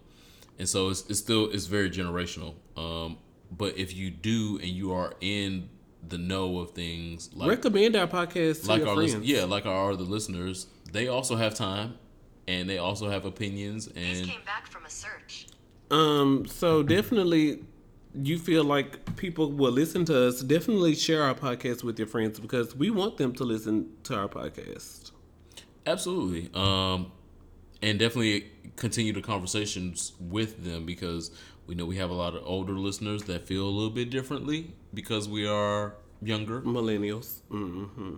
and so it's, it's still it's very generational. Um, but if you do and you are in the know of things like recommend our podcast to like your our friends listen, yeah, like our other listeners, they also have time and they also have opinions Just and came back from a search. Um, so definitely you feel like people will listen to us, definitely share our podcast with your friends because we want them to listen to our podcast. Absolutely. Um, and definitely continue the conversations with them because we know we have a lot of older listeners that feel a little bit differently because we are younger Millennials. hmm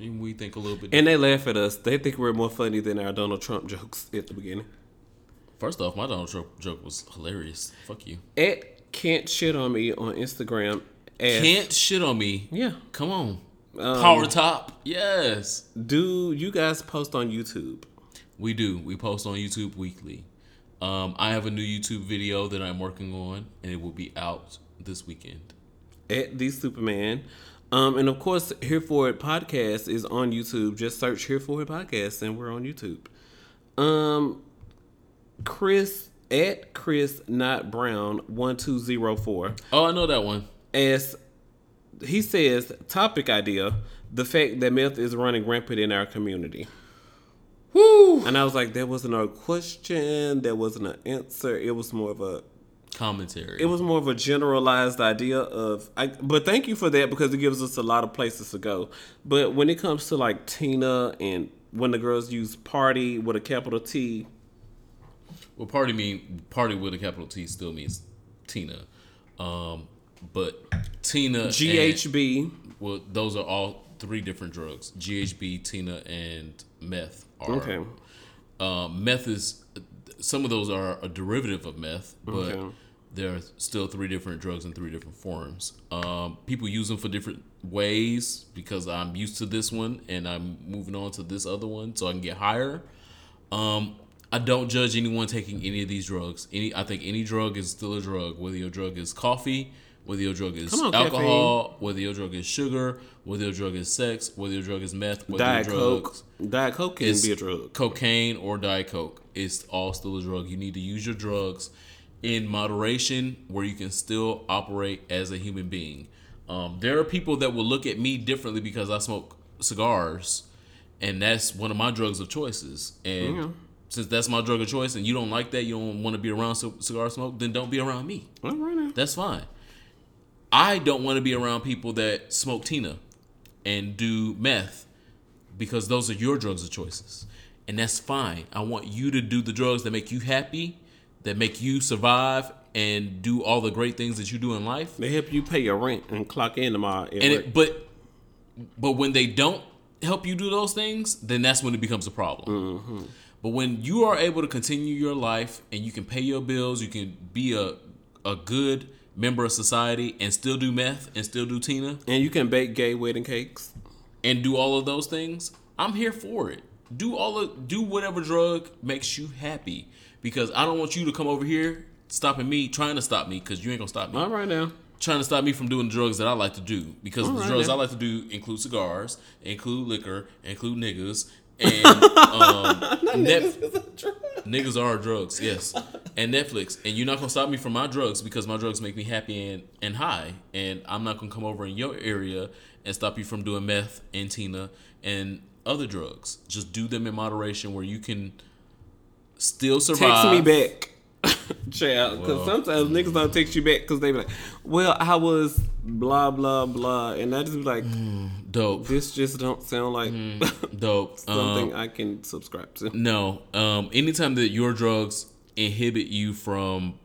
and we think a little bit. And they laugh at us. They think we're more funny than our Donald Trump jokes at the beginning. First off, my Donald Trump joke was hilarious. Fuck you. At can't shit on me on Instagram. Asked, Can't shit on me. Yeah. Come on. Um, Power top. Yes. Do you guys post on YouTube? We do. We post on YouTube weekly. Um, I have a new YouTube video that I'm working on, and it will be out this weekend. at the Superman. Um, and of course, Here For It podcast is on YouTube. Just search Here For It podcast, and we're on YouTube. Um, Chris at Chris not Brown one two zero four. Oh, I know that one. as he says topic idea the fact that meth is running rampant in our community. Woo! And I was like, there wasn't a question, there wasn't an answer. It was more of a Commentary. it was more of a generalized idea of I, but thank you for that because it gives us a lot of places to go but when it comes to like tina and when the girls use party with a capital t Well, party mean party with a capital T still means Tina, um, but Tina and- ghb well, those are all three different drugs. GHB, Tina, and meth are. okay Um, meth is some of those are a derivative of meth, but Okay. there are still three different drugs in three different forms. Um, people use them for different ways because I'm used to this one and I'm moving on to this other one so I can get higher. Um, I don't judge anyone taking any of these drugs. Any, I think any drug is still a drug. Whether your drug is coffee, whether your drug is on, alcohol, whether your drug is sugar, whether your drug is sex, whether your drug is meth, whether Diet your Coke. drugs Diet Coke can be a drug. cocaine or Diet Coke. It's all still a drug. You need to use your drugs in moderation where you can still operate as a human being. Um, there are people that will look at me differently because I smoke cigars, and that's one of my drugs of choices. And since that's my drug of choice, and you don't like that, you don't want to be around cigar smoke, then don't be around me. Right now. That's fine. I don't want to be around people that smoke Tina and do meth because those are your drugs of choices. And that's fine. I want you to do the drugs that make you happy, that make you survive and do all the great things that you do in life. They help you pay your rent and clock in tomorrow. And it, but but when they don't help you do those things, then that's when it becomes a problem. Mm-hmm. But when you are able to continue your life and you can pay your bills, you can be a a good member of society and still do meth and still do Tina and you can bake gay wedding cakes. and do all of those things, I'm here for it. Do all of do whatever drug makes you happy because I don't want you to come over here stopping me, trying to stop me because you ain't gonna stop me All right now. trying to stop me from doing the drugs that I like to do because the Alright, drugs then. I like to do include cigars, include liquor, include niggas, and um, Net- niggas are drugs, yes, and Netflix. And you're not gonna stop me from my drugs because my drugs make me happy and, and high, and I'm not gonna come over in your area and stop you from doing meth and Tina and other drugs. Just do them in moderation where you can still survive. Text me back. Child, because Well, sometimes niggas don't text you back because they be like, "Well, I was blah blah blah," and I just be like, Dope, "This just don't sound like dope. something Um, I can subscribe to." No. Um, anytime that your drugs inhibit you from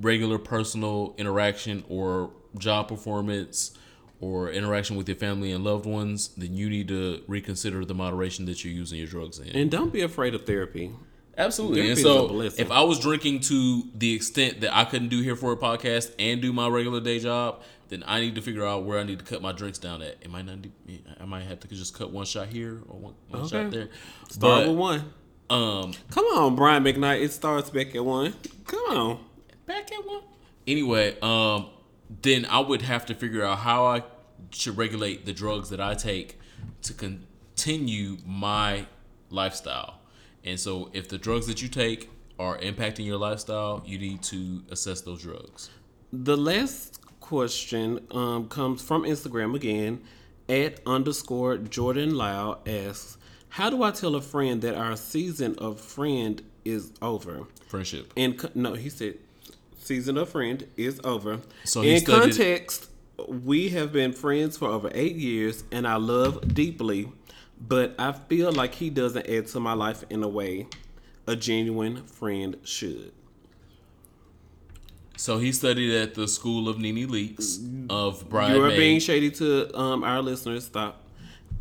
regular personal interaction or job performance or interaction with your family and loved ones, then you need to reconsider the moderation that you're using your drugs in. And don't be afraid of therapy. Absolutely. And so if I was drinking to the extent that I couldn't do here for it podcast and do my regular day job, then I need to figure out where I need to cut my drinks down at. It might not be, I might have to just cut one shot here or one, one Okay. shot there. Start But, with one. um Come on, Brian McKnight. It starts back at one. Come on. back at one. Anyway, um, then I would have to figure out how I should regulate the drugs that I take to continue my lifestyle. And so, if the drugs that you take are impacting your lifestyle, you need to assess those drugs. The last question um, comes from Instagram again. At underscore Jordan Lau asks, "How do I tell a friend that our season of friend is over?" Friendship. And co- no, he said, "Season of friend is over." So in context, we have been friends for over eight years, and I love deeply, but I feel like he doesn't add to my life in a way a genuine friend should. So he studied at the School of NeNe Leakes of Brian. You are May. being shady to um, our listeners. Stop.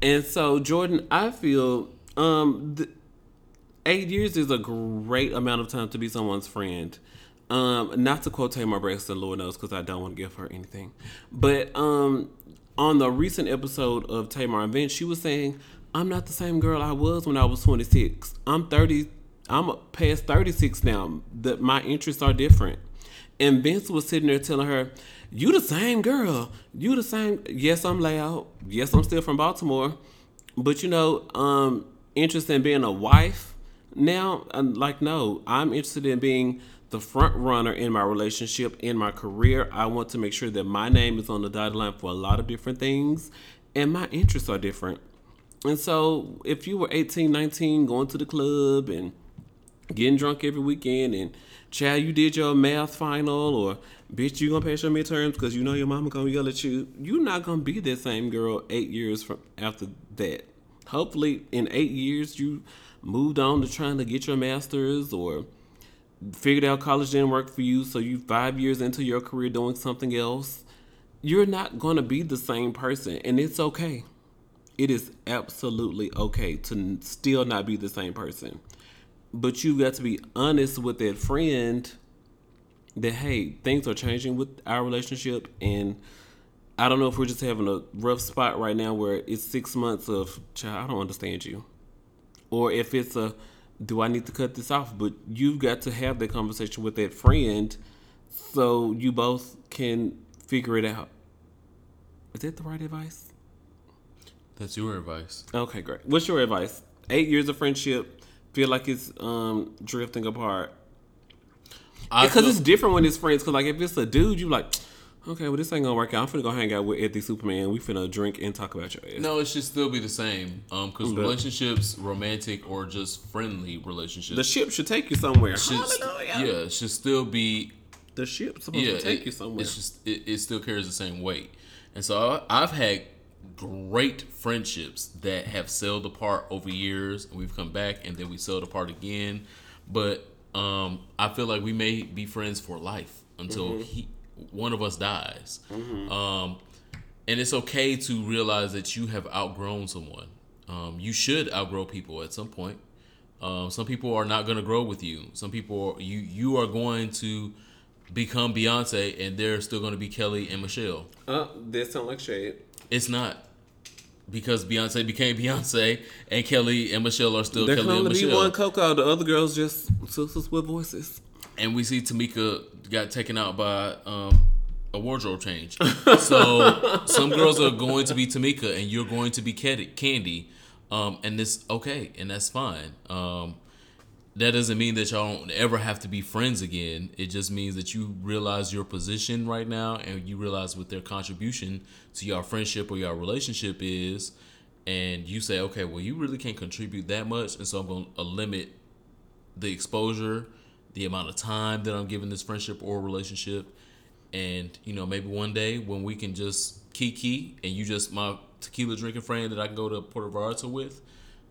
And so, Jordan, I feel um, th- eight years is a great amount of time to be someone's friend. Um, not to quote Tamar Braxton, Lord knows, because I don't want to give her anything. But um, on the recent episode of Tamar and Vince, she was saying, "I'm not the same girl I was when I was 26. I'm 30. I'm past 36 now. That my interests are different." And Vince was sitting there telling her, You the same girl. You the same. Yes, I'm loud. Yes, I'm still from Baltimore. But you know, um, interested in being a wife now? I'm like, no, I'm interested in being the front runner in my relationship, in my career. I want to make sure that my name is on the dotted line for a lot of different things, and my interests are different. And so, if you were 18, 19, going to the club and getting drunk every weekend and child you did your math final or bitch you gonna pass your midterms because you know your mama gonna yell at you you're not gonna be that same girl eight years from after that. Hopefully in eight years you moved on to trying to get your master's or figured out college didn't work for you so you five years into your career doing something else. You're not gonna be the same person and it's okay it is absolutely okay to still not be the same person but you've got to be honest with that friend that hey, things are changing with our relationship, and I don't know if we're just having a rough spot right now where it's six months of child. I don't understand you, or if it's a do I need to cut this off? But you've got to have that conversation with that friend, so you both can figure it out. Is that the right advice? That's your advice. Okay, great. What's your advice? Eight years of friendship, feel like it's um drifting apart. Because it's different when it's friends. Because like if it's a dude, you like, okay, well this ain't gonna work out. I'm finna go hang out with Eddie Superman. We finna drink and talk about your ass. no, it should still be the same. Um, because But- relationships, romantic or just friendly relationships, The ship should take you somewhere. should, Hallelujah. yeah, it should still be The ship's supposed yeah, to take it, you somewhere. It's just it, it still carries the same weight, and so I, I've had great friendships that have sailed apart over years, and we've come back, and then we sailed apart again. But um, I feel like we may be friends for life until Mm-hmm. he one of us dies. Um, and it's okay to realize that you have outgrown someone. Um, you should outgrow people at some point. Um, some people are not going to grow with you. Some people you you are going to become Beyonce, and they're still going to be Kelly and Michelle. uh, that sound like shade. It's not because Beyonce became Beyonce, and Kelly and Michelle are still There can Kelly and only be one Coko. The other girls just sisters with voices. and we see Tamika got taken out by um, a wardrobe change. So some girls are going to be Tamika, and you're going to be Kandi, um, and it's okay, and that's fine. Um, that doesn't mean that y'all don't ever have to be friends again. It just means that you realize your position right now, and you realize what their contribution to your friendship or your relationship is, and you say, okay, well, you really can't contribute that much, and so I'm going to limit the exposure, the amount of time that I'm giving this friendship or relationship, and you know maybe one day when we can just kiki and you just my tequila drinking friend that I can go to Puerto Vallarta with,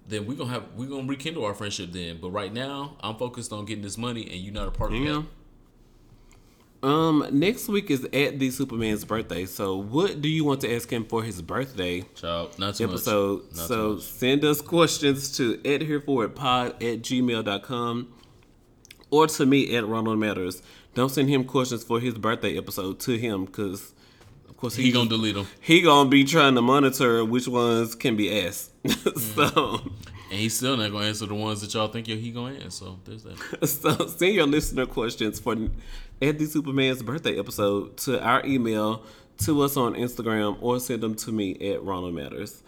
then we're gonna have we're gonna rekindle our friendship then. But right now I'm focused on getting this money and you're not a part of that. Um, next week is at the Superman's birthday. So, what do you want to ask him for his birthday Child, not too episode? much. Not so, much. send us questions to at hereforitpod at gmail.com or to me at Ronald Matters. Don't send him questions for his birthday episode to him because, of course, he gonna delete them, he gonna be trying to monitor which ones can be asked. so, and he's still not gonna answer the ones that y'all think he gonna answer. So there's that. so send your listener questions for Eddie Superman's birthday episode to our email to us on Instagram or send them to me at Ronald Matters.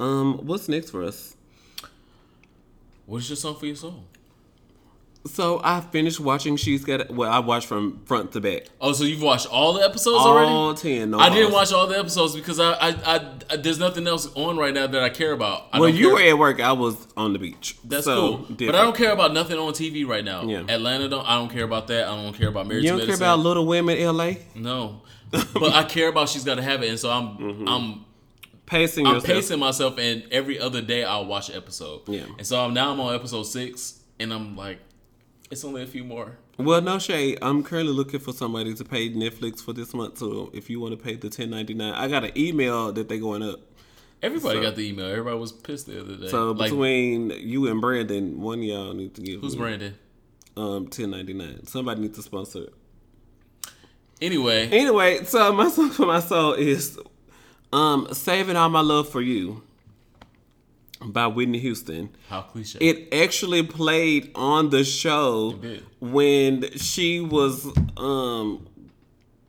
Um, what's next for us? What's your song for your soul? So I finished watching She's Got. Well, I watched from front to back. Oh, so you've watched all the episodes already? All ten. No I didn't watch all the episodes because I, I, I, I there's nothing else on right now that I care about. I When you care- were at work, I was on the beach. That's So, cool, but. I don't care about nothing on TV right now. Yeah. Atlanta don't. I don't care about that. I don't care about Married You don't care about Little Women, L.A. no, but I care about She's Gotta Have It, and so I'm Mm-hmm. I'm Pacing I'm yourself. pacing myself, and every other day I'll watch an episode. Yeah. and so I'm now I'm on episode six, and I'm like, it's only a few more. Well, no shade. I'm currently looking for somebody to pay Netflix for this month. So if you want to pay the 10.99, I got an email that they're going up. Everybody So- got the email. Everybody was pissed the other day. So like, between you and Brandon, one of y'all need to give who's me, Brandon? um 10.99. Somebody needs to sponsor it. Anyway, Anyway, so my song for my soul is um "Saving All My Love for You" by Whitney Houston. how cliche. It actually played on the show when she was um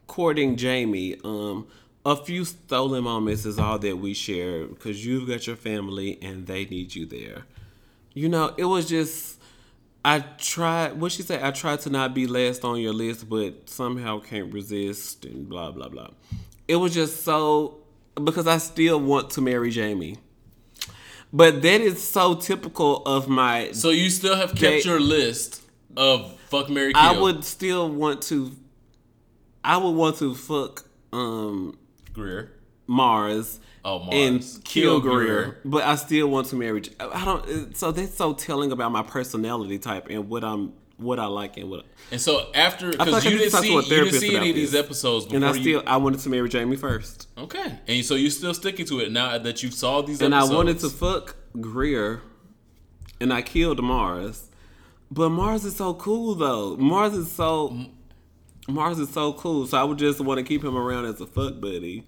courting Jamie. Um a few stolen moments is all that we share because you've got your family and they need you there. You know, it was just I tried what she said, I tried to not be last on your list, but somehow can't resist and blah blah blah. It was just so because I still want to marry Jamie. But that is so typical of my so you still have kept They- your list of fuck Mary Kill. I would still want to I would want to fuck um Greer. Mars Oh, Mars. and kill Kill Greer, Greer. but I still want to marry. I don't. So that's so telling about my personality type and what I'm, what I like and what. And so after, because I you didn't see, you didn't see any of these this. episodes before And I you. still, I wanted to marry Jamie first, okay, and so you're still sticking to it now that you saw these and episodes. I wanted to fuck Greer, and I killed Mars. But Mars is so cool though. Mars is so. Mars is so cool, so I would just want to keep him around as a fuck buddy.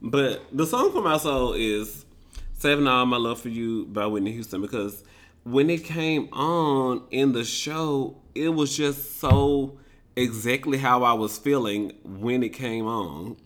But the song for my soul is "Saving All My Love for You" by Whitney Houston because when it came on in the show, it was just so exactly how I was feeling when it came on,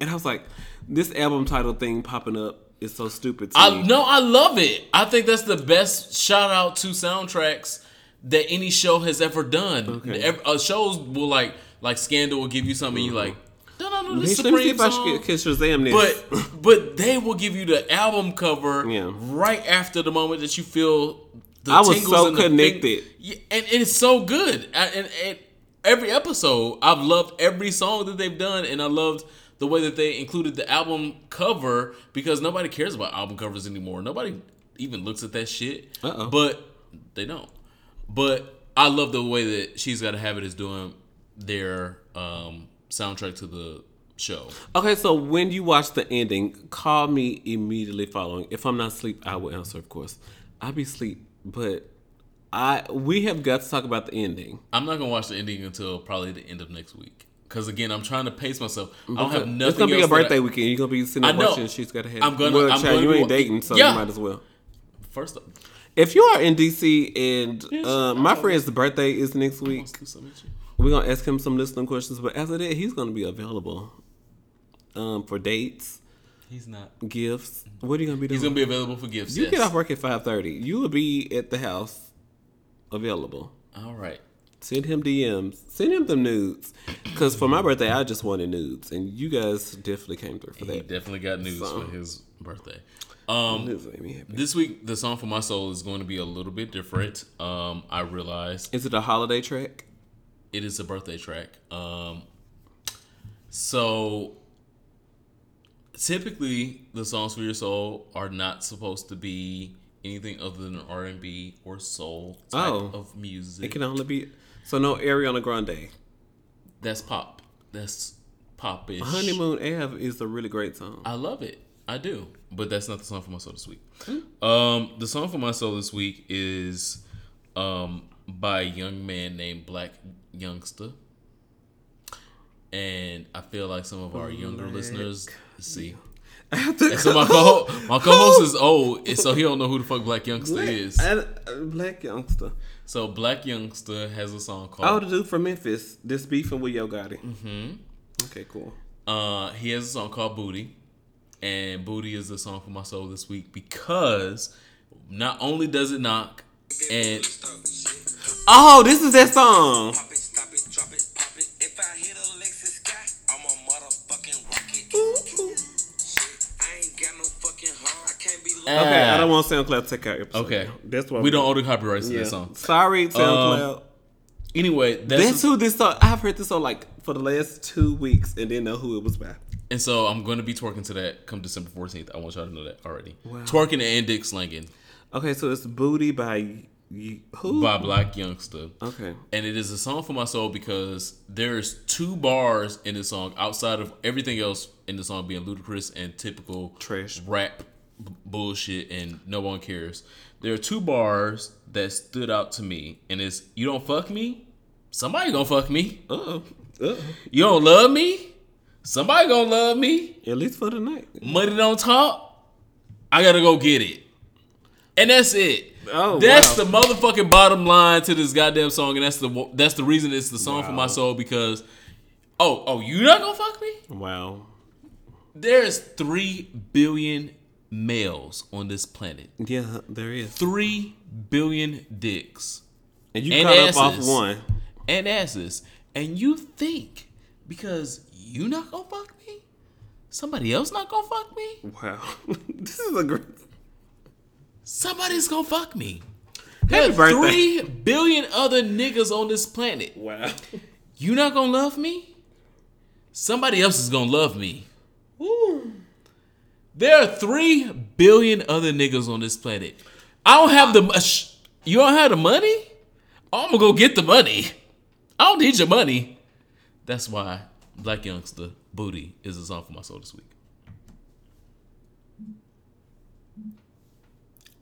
and I was like, "This album title thing popping up is so stupid." To I me. no, I love it. I think that's the best shout out to soundtracks that any show has ever done. Okay. Uh, shows will like like Scandal will give you something you like. No, no, no, Let this Supreme song. should get Shazam this. But but they will give you the album cover Yeah. right after the moment that you feel I was so connected. Yeah, and, and it's so good. And, and, and every episode, I've loved every song that they've done, and I loved the way that they included the album cover because nobody cares about album covers anymore. Nobody even looks at that shit. Uh-oh. But they don't. But I love the way that She's Gotta Have It is doing their um, soundtrack to the show. Okay, so when you watch the ending, call me immediately following. If I'm not asleep, I will answer, of course. I'll be asleep, but I we have got to talk about the ending. I'm not gonna watch the ending until probably the end of next week. Cause again, I'm trying to pace myself. I don't have nothing. it's gonna be a that I- birthday weekend. You're gonna be sitting there watching. She's got to have. I'm gonna- Well, I'm child, gonna you ain't dating, so Yeah. you might as well. First, up, If you are in DC and uh, my friend's birthday is next week, let's do something with you. we're gonna ask him some listening questions. But after that, he's gonna be available um, for dates, He's not. gifts. What are you gonna be doing? He's gonna be available for gifts. you yes. get off work at five thirty. You will be at the house, available. All right. Send him DMs. Send him the nudes. Because for my birthday, I just wanted nudes. And you guys definitely came through for that. He definitely got nudes So- for his birthday. Um, Nudes made me happy. this week the song for my soul is going to be a little bit different. Um, I realized Is it a holiday track? it is a birthday track. Um, so typically the songs for your soul are not supposed to be anything other than R and B or soul type Oh. of music. It can only be. So no Ariana Grande. That's pop. That's popish. Honeymoon Ave is a really great song. I love it. I do. But that's not the song for my soul this week. Um, the song for my soul this week is um, by a young man named Blac Youngsta. And I feel like some of our younger listeners see. And so my co my co-host is old, and so he don't know who the fuck Blac Youngsta Black, is. uh, Blac Youngsta. So Blac Youngsta has a song called Oh, the dude from Memphis. This beefing with Yo Gotti. Mm-hmm. Okay, cool. Uh, he has a song called Booty, and Booty is the song for my soul this week because not only does it knock, and Oh, this is that song. Okay, Ah. I don't want SoundCloud to take out episode. okay, That's why we don't own the copyrights to Yeah. that song. Sorry, SoundCloud. Anyway, that's, That's who this song. I've heard this song like for the last two weeks and didn't know who it was by. and so I'm going to be twerking to that come December 14th. I want y'all to know that already. Twerking and dick slanging Okay, so it's "Booty" by who? by Blac Youngsta. Okay. and it is a song for my soul because there's two bars in the song outside of everything else in the song being ludicrous and typical Trash. rap b- bullshit and no one cares. There are two bars that stood out to me, and it's "You don't fuck me, somebody gonna fuck me. Uh You don't love me, somebody gonna love me. At least for the night. Money don't talk, I gotta go get it." And that's it. Oh, that's wow. the motherfucking bottom line to this goddamn song, and that's the that's the reason it's the song for my soul because, oh oh, you not gonna fuck me? Wow. There's three billion males on this planet, Yeah, there is. three billion dicks And you And caught up off asses. one. and asses, and you think because you not gonna fuck me, somebody else not gonna fuck me, Wow. this is a great. somebody's gonna fuck me. Happy There birthday. three billion other niggas on this planet. Wow. You not gonna love me? Somebody else is gonna love me. There are three billion other niggas on this planet. I don't have the. uh, sh- You don't have the money? I'm gonna go get the money. I don't need your money. That's why Blac Youngsta Booty is a song for my soul this week.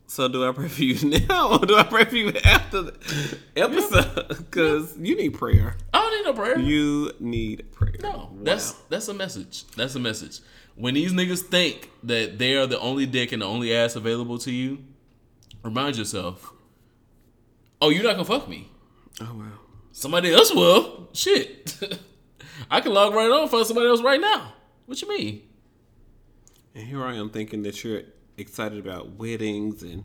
So do I pray for you now or do I pray for you after the episode? Because you need prayer. I don't need no prayer. You need prayer. No, that's that's a message. That's a message. When these niggas think that they are the only dick and the only ass available to you, remind yourself, oh, you're not gonna fuck me. Oh wow. Somebody else will. Shit. I can log right on for somebody else right now. What you mean? And here I am thinking that you're excited about weddings and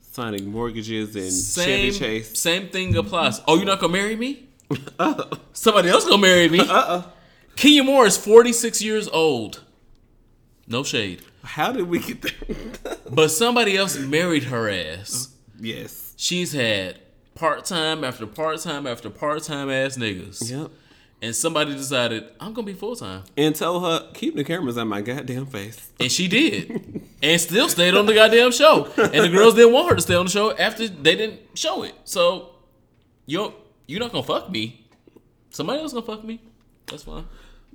signing mortgages and Same, Chevy Chase. same thing applies. Oh, you're not gonna marry me? Somebody else gonna marry me. Uh-uh. Kenya Moore is 46 years old. No shade. How did we get there? But somebody else married her ass. yes. She's had part time after part time after part time ass niggas. Yep. And somebody decided, I'm gonna be full time. And told her, keep the cameras on my goddamn face. And she did. and still stayed on the goddamn show. And the girls didn't want her to stay on the show after they didn't show it. So you're you're not gonna fuck me. Somebody else gonna fuck me. That's fine.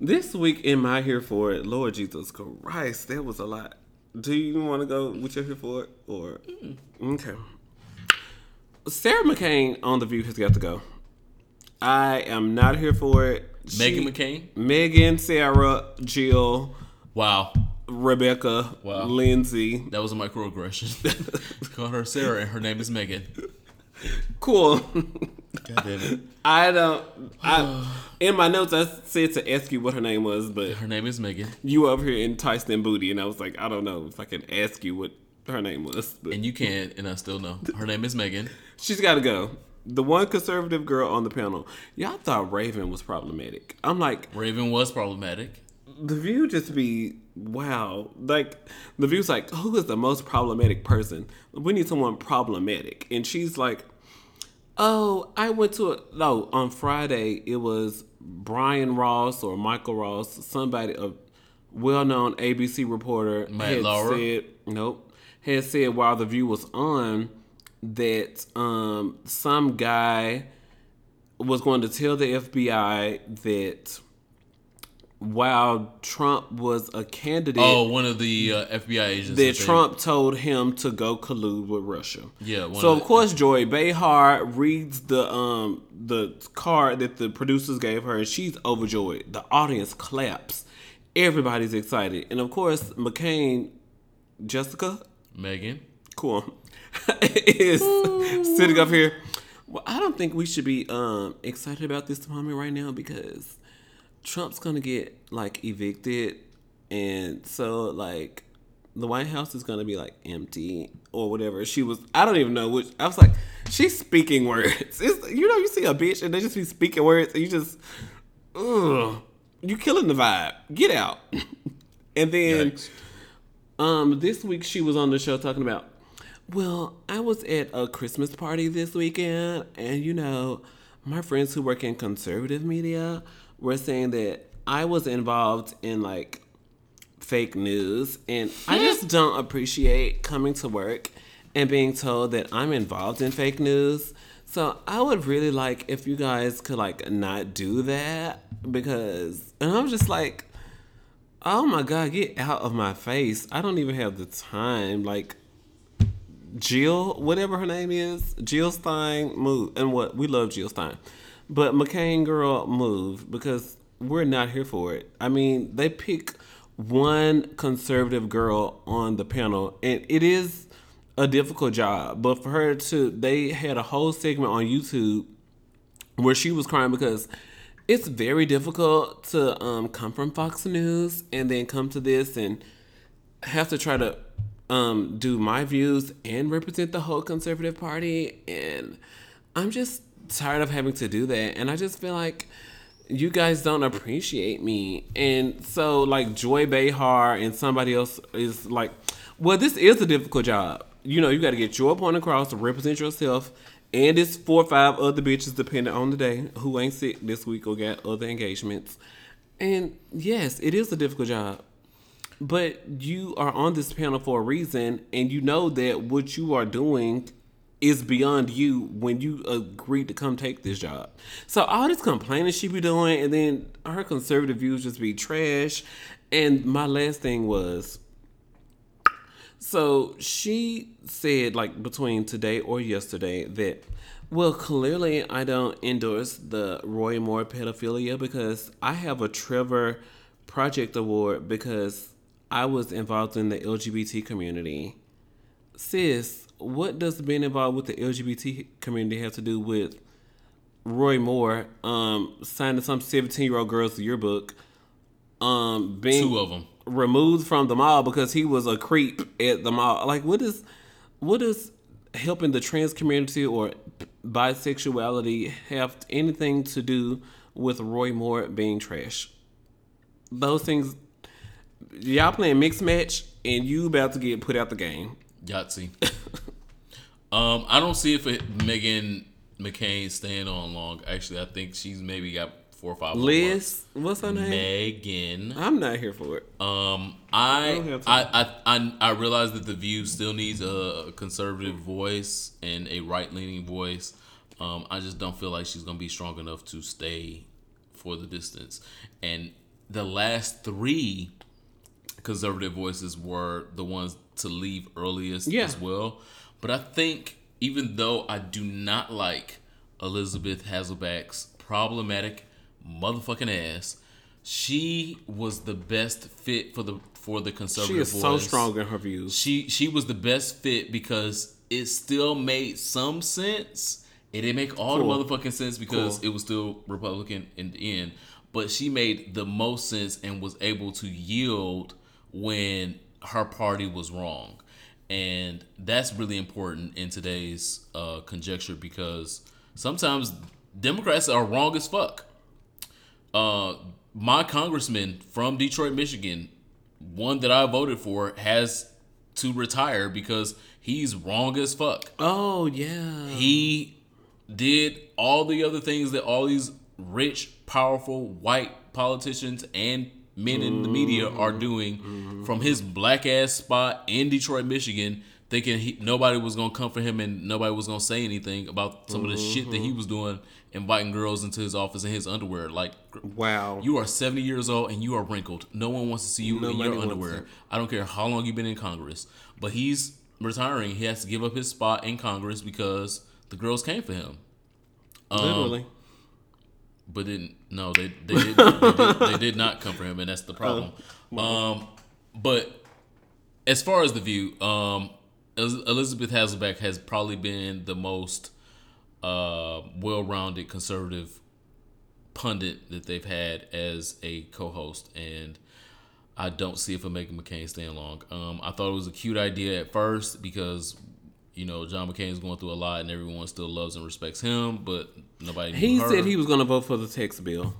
This week in my here for it, Lord Jesus Christ, that was a lot. Do you want to go with your here for it or mm. okay? Sarah McCain on the View has got to go. I am not here for it. Meghan She- McCain. Meghan, Sarah, Jill, Wow. Rebecca, Wow. Lindsay. That was a microaggression. Call her Sarah and her name is Meghan. Cool. God damn it. I don't. I in my notes I said to ask you what her name was, but Her name is Meghan. you over here enticed in booty, and I was like, I don't know if I can ask you what her name was. But And you can't, and I still know. Her name is Meghan. she's got to go. The one conservative girl on the panel, y'all thought Raven was problematic. I'm like, Raven was problematic. the view just be wow. Like the view's like, who is the most problematic person? We need someone problematic, and she's like, oh, I went to a no on Friday. It was Brian Ross or Michael Ross, somebody a well-known ABC reporter Matt had Lauer? said nope had said while the view was on that um some guy was going to tell the FBI that while Trump was a candidate, Oh, one of the uh, FBI agents. that Trump told him to go collude with Russia. Yeah, So of the- course, Joy Behar reads the um the card that the producers gave her, and she's overjoyed. The audience claps. Everybody's excited, and of course, McCain, Jessica, Meghan. cool, is sitting up here. Well, I don't think we should be um excited about this moment right now because Trump's gonna get like evicted, and so like the White House is gonna be like empty or whatever. She was, I don't even know which. I was like, she's speaking words. It's, you know, you see a bitch and they just be speaking words, and you just, ugh, you killing the vibe. Get out. and then. Yikes. Um, this week she was on the show talking about, well, I was at a Christmas party this weekend, and you know, my friends who work in conservative media were saying that I was involved in like fake news, and I just don't appreciate coming to work and being told that I'm involved in fake news. So I would really like if you guys could like not do that because, and I'm just like, Oh my god, get out of my face. I don't even have the time. Like Jill, whatever her name is, Jill Stein, move. And what? We love Jill Stein. But McCain girl, move because we're not here for it. I mean, they pick one conservative girl on the panel and it is a difficult job. But for her to they had a whole segment on YouTube where she was crying because it's very difficult to um, come from Fox News and then come to this and have to try to um, do my views and represent the whole conservative party. And I'm just tired of having to do that. And I just feel like you guys don't appreciate me. And so, like, Joy Behar and somebody else is like, well, this is a difficult job. You know, you got to get your point across represent yourself. And it's four or five other bitches, depending on the day, who ain't sick this week or got other engagements. And yes, it is a difficult job. But you are on this panel for a reason, and you know that what you are doing is beyond you when you agreed to come take this job. So all this complaining she be doing, and then her conservative views just be trash. And my last thing was, so she said like between today or yesterday that Well, clearly, I don't endorse the Roy Moore pedophilia because I have a Trevor Project Award because I was involved in the LGBT community. Sis, what does being involved with the LGBT community have to do with Roy Moore um, signing some 17 year old girl's yearbook? Um, being Two of them. removed from the mall because he was a creep at the mall. Like, what is, what is helping the trans community or bisexuality have anything to do with Roy Moore being trash? Those things, y'all playing mixed match, and you about to get put out the game. Yahtzee. um, I don't see if it, Meghan McCain staying on long. Actually, I think she's maybe got four or five. more Liz, what's her name? Meghan. I'm not here for it. Um, I I, I I I realize that the View still needs a conservative voice and a right leaning voice. Um, I just don't feel like she's gonna be strong enough to stay for the distance. And the last three conservative voices were the ones to leave earliest Yeah. as well. But I think even though I do not like Elizabeth Hasselbeck's problematic motherfucking ass, she was the best fit for the for the conservative. She is so strong in her views. She she was the best fit because it still made some sense. It didn't make all Cool. the motherfucking sense because Cool. it was still Republican in the end. But she made the most sense and was able to yield when her party was wrong. And that's really important in today's uh, conjecture because sometimes Democrats are wrong as fuck. Uh, my congressman from Detroit, Michigan, one that I voted for, has to retire because he's wrong as fuck. Oh yeah. He did all the other things that all these rich, powerful white politicians and men in the media are mm-hmm. doing mm-hmm. from his black ass spot in Detroit, Michigan, thinking he, nobody was gonna come for him and nobody was gonna say anything about some of the shit that he mm-hmm. was doing, inviting girls into his office in his underwear. Like, Wow. you are 70 years old and you are wrinkled. No one wants to see you Nobody in your underwear. I don't care how long you've been in Congress. But he's retiring. He has to give up his spot in Congress because the girls came for him. Um, Literally. But didn't no, they they did, they, did, they did not come for him, and that's the problem. Um, but as far as the view, um, Elizabeth Hasselbeck has probably been the most uh, well-rounded conservative pundit that they've had as a co-host, and I don't see it for Meghan McCain staying long. Um, I thought it was a cute idea at first because you know John McCain is going through a lot, and everyone still loves and respects him, but nobody. He said he was gonna vote for the tax bill.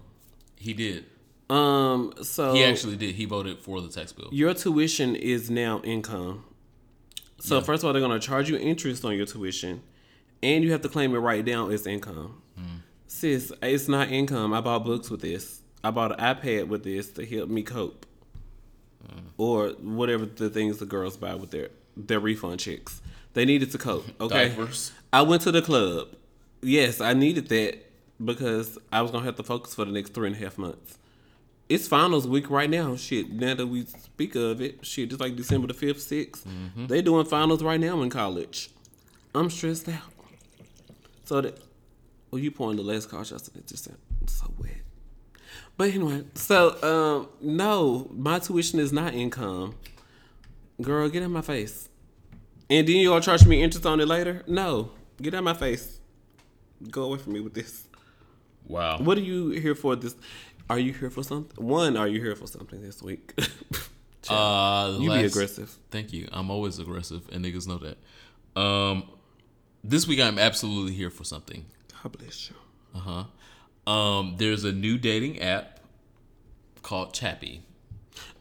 He did. Um. So He actually did. He voted for the tax bill. your tuition is now income. So Yeah. first of all, they're gonna charge you interest on your tuition, and you have to claim it right down as income. Mm. Sis, it's not income. I bought books with this. I bought an iPad with this to help me cope, Mm. or whatever the things the girls buy with their their refund checks. They needed to cope. Okay. Diapers. I went to the club. Yes, I needed that because I was gonna have to focus for the next three and a half months. It's finals week right now. Shit, now that we speak of it, shit, just like December the fifth, 6th They doing finals right now in college. I'm stressed out. So that, well, you pouring the last car shots and it just sound so wet. But anyway, so um, no, my tuition is not income. Girl, get in my face. And then you gonna charge me interest on it later? No, get out my face. Go away from me with this. Wow. What are you here for? This? Are you here for something? One, are you here for something this week? Uh, you be aggressive. Thank you. I'm always aggressive, and niggas know that. Um, this week I'm absolutely here for something. God bless you. Uh huh. Um, there's a new dating app called Chappy.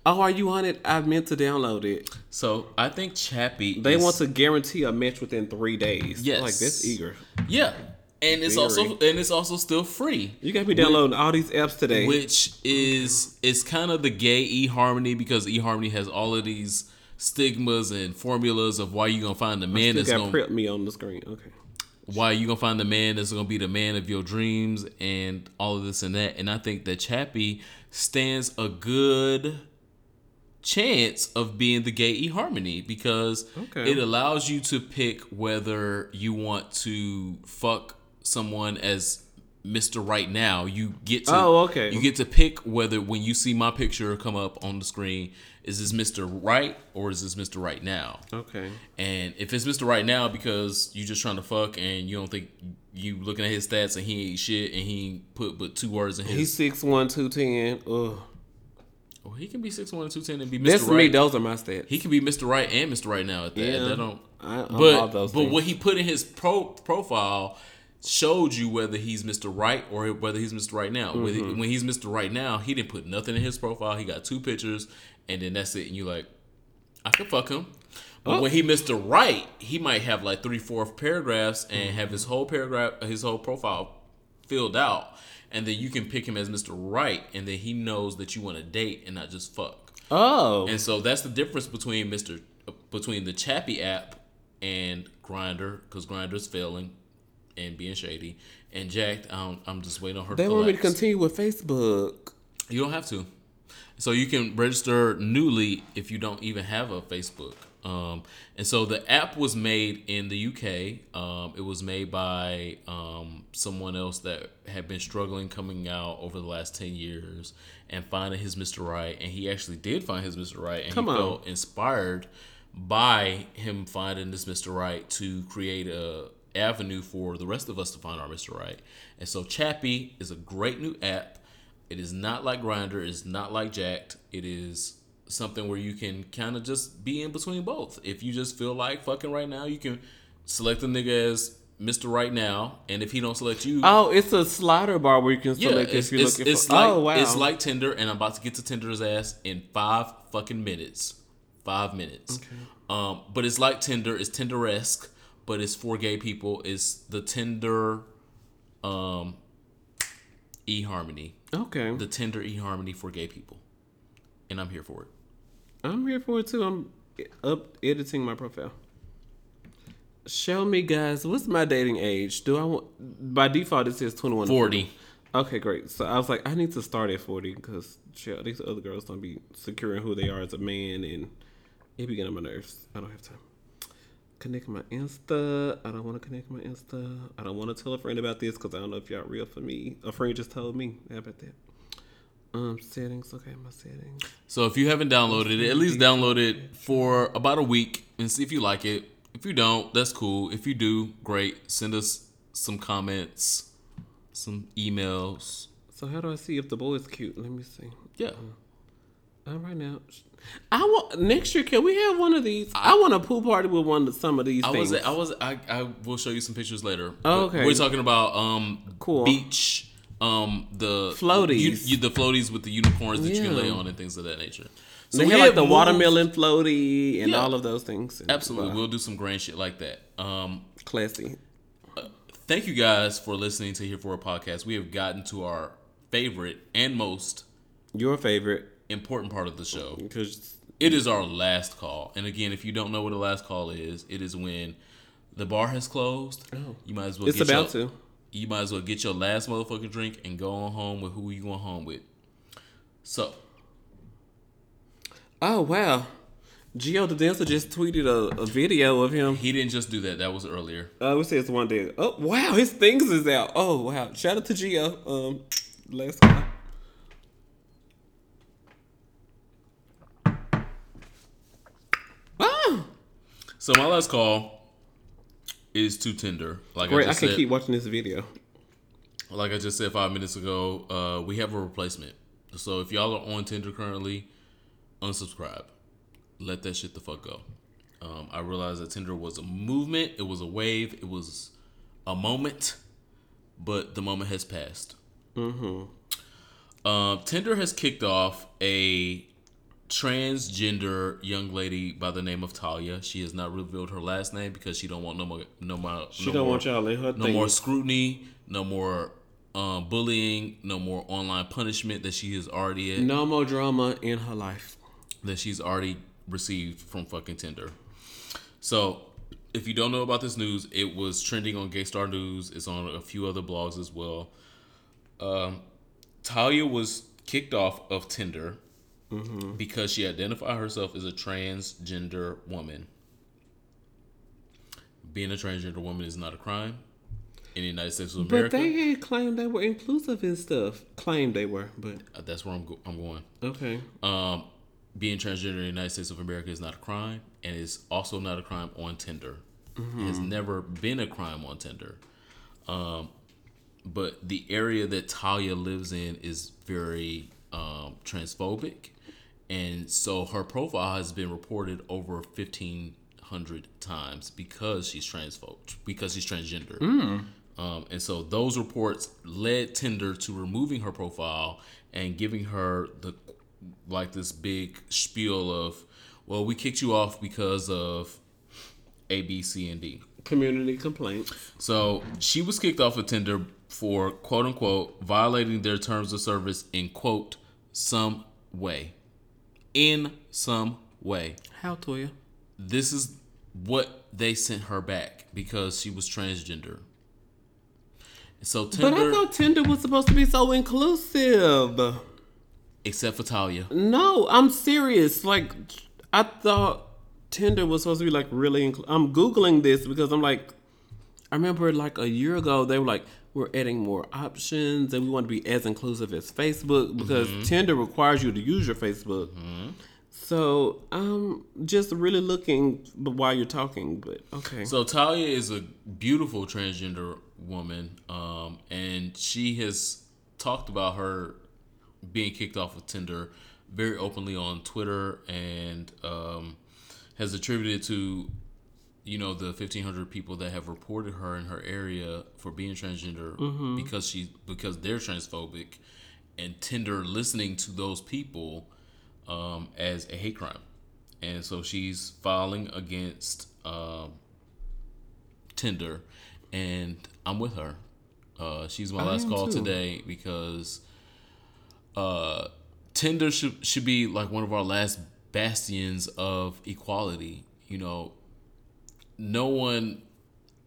Oh, are you on it? I meant to download it. So I think Chappy. They is- want to guarantee a match within three days. Yes. like that's eager. Yeah, and it's also and it's also still free. You gotta be downloading all these apps today. which is it's kind of the gay eHarmony because eHarmony has all of these stigmas and formulas of why you gonna find the man that's gonna prep me on the screen. Okay. why you gonna find the man that's gonna be the man of your dreams and all of this and that. And I think that Chappy stands a good chance of being the gay eHarmony because Okay. it allows you to pick whether you want to fuck someone as Mr. Right Now, you get to Oh, okay. you get to pick whether when you see my picture come up on the screen, is this Mr. Right or is this Mr. Right Now? Okay. And if it's Mr. Right Now because you just trying to fuck and you don't think you looking at his stats and he ain't shit and he put but two words in his He's six one two ten. Ugh. well, he can be six one and two ten and be Mr. That's right. me. Those are my stats. He can be Mr. Right and Mr. Right now at that. Yeah. That don't. I- I'm all but those but things. what he put in his pro profile showed you whether he's Mr. Right or whether he's Mr. Right now. When Mm-hmm. When he's Mr. Right now, he didn't put nothing in his profile. He got two pictures, and then that's it. And you like, I can fuck him. But Oh. when he Mr. Right, he might have like three, four paragraphs and Mm-hmm. have his whole paragraph, his whole profile filled out, and then you can pick him as Mr. Right, and then he knows that you want to date and not just fuck. oh. And so that's the difference between Mr. between the Chappy app and Grindr, because Grindr's failing and being shady. And Jack'd, I'm, I'm just waiting on her. they to want me to continue with Facebook. You don't have to. So you can register newly if you don't even have a Facebook. Um, and so the app was made in the UK. Um, it was made by um, someone else that had been struggling coming out over the last 10 years and finding his Mr. Right. And he actually did find his Mr. Right. And Come he on. felt inspired by him finding this Mr. Right to create a avenue for the rest of us to find our Mr. Right. And so Chappy is a great new app. It is not like Grindr. It's not like Jack'd. It is something where you can kind of just be in between both. If you just feel like fucking right now, you can select the nigga as Mr. Right Now, and if he don't select you, Oh, it's a slider bar where you can yeah, select it's, if you're it's, looking it's for. like oh wow. it's like Tinder, and I'm about to get to Tinder's ass in five fucking minutes. Five minutes. Okay. Um, but it's like Tinder. It's Tinder-esque, but it's for gay people. It's the Tinder, um, eHarmony. okay. The Tinder eHarmony for gay people, and I'm here for it. I'm here for it too. I'm up editing my profile. Show me, guys. What's my dating age? Do I want? By default, it says 21. to 40. Okay, great. So I was like, I need to start at 40 because these other girls don't be securing who they are as a man, and it be getting on my nerves. I don't have time. Connect my Insta. I don't want to connect my Insta. I don't want to tell a friend about this because I don't know if y'all real for me. A friend just told me. How about that? Um, settings. Okay, my settings. So if you haven't downloaded it, at least download it for about a week and see if you like it. If you don't, that's cool. If you do, great. Send us some comments, some emails. So how do I see if the boy is cute? Let me see. Yeah. All right now, I want next year. Can we have one of these? I want a pool party with one of some of these I things. was I was I, I will show you some pictures later. Oh, okay. We're talking about um Cool. beach um the Floaties. you, you- the floaties with the unicorns that you can lay on and things of that nature. So they we have like the moved- watermelon floaty and Yeah. all of those things. Absolutely, Wow. we'll do some grand shit like that. Um classy. thank you guys for listening to Here For It Podcast. We have gotten to our favorite and most Your favorite important part of the show. because It is our last call. And again, if you don't know what a last call is, it is when the bar has closed. Oh. You might as well it's get about your, to. You might as well get your last motherfucking drink and go on home with who you going home with. So, Oh wow, Gio the dancer just tweeted a, a video of him. he didn't just do that. That was earlier. Uh, would say it's one day. Oh wow, his things is out. Oh wow, shout out to Gio. Um, let's go. Ah, So my last call is to Tinder. Like great! I I can said, keep watching this video. like I just said five minutes ago, uh, we have a replacement. So if y'all are on Tinder currently, unsubscribe. Let that shit the fuck go. Um, I realized that Tinder was a movement, it was a wave, it was a moment, but the moment has passed. Mm-hmm. Uh, Tinder has kicked off a transgender young lady by the name of Talia. She has not revealed her last name because she don't want no more, no more, She no don't more, want y'all in her no thing. more scrutiny, no more um, bullying, no more online punishment that she has already No more drama in her life. that she's already received from fucking Tinder. So, if you don't know about this news, it was trending on Gay Star News. It's on a few other blogs as well. Um, Talia was kicked off of Tinder because she identified herself as a transgender woman. Being a transgender woman is not a crime. in the United States of America. But they claimed they were inclusive and stuff. Claimed they were, but Uh, That's where I'm, go- I'm going. okay. Um, being transgender in the United States of America is not a crime, and it's also not a crime on Tinder. It has never been a crime on Tinder. Um, but the area that Talia lives in is very um, transphobic, and so her profile has been reported over fifteen hundred times because she's transphobe, because she's transgender. Um, and so those reports led Tinder to removing her profile and giving her the like this big spiel of, well, we kicked you off because of A, B, C, and D. Community complaint. So she was kicked off of Tinder for quote unquote violating their terms of service in quote some way. In some way. How Toya? This is what they sent her back because she was transgender. So But I thought Tinder was supposed to be so inclusive. except for Talia, No, I'm serious. Like, I thought Tinder was supposed to be like really. Incl- I'm googling this because I'm like, I remember like a year ago they were like, we're adding more options and we want to be as inclusive as Facebook because Tinder requires you to use your Facebook. So I'm just really looking while you're talking, but okay. So Talia is a beautiful transgender woman, um, and she has talked about her being kicked off of Tinder very openly on Twitter, and um, has attributed to you know the 1500 people that have reported her in her area for being transgender because she because they're transphobic and Tinder listening to those people um, as a hate crime and so she's filing against um, Tinder and I'm with her uh, she's my I last call too. today because uh, Tinder should should be like one of our last bastions of equality. You know, no one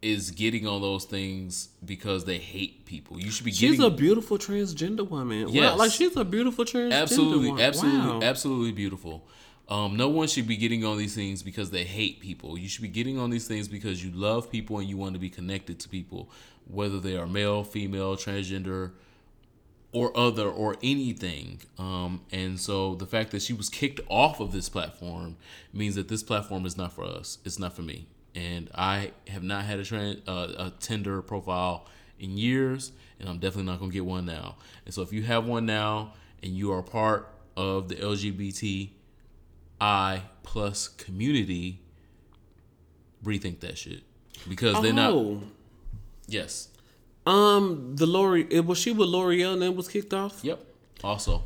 is getting on those things because they hate people. You should be she's getting a beautiful transgender woman. Yes. Wow, like she's a beautiful transgender absolutely, woman. absolutely, Wow. absolutely beautiful. Um, no one should be getting on these things because they hate people. You should be getting on these things because you love people and you want to be connected to people, whether they are male, female, transgender, or other, or anything. Um, and so the fact that she was kicked off of this platform means that this platform is not for us. It's not for me. And I have not had a, trans, uh, a Tinder profile in years, and I'm definitely not going to get one now. And so if you have one now and you are part of the LGBTI plus community, rethink that shit because they're not. Oh. Yes. Um, the Lori, it was she with L'Oreal and then was kicked off. Yep. Also,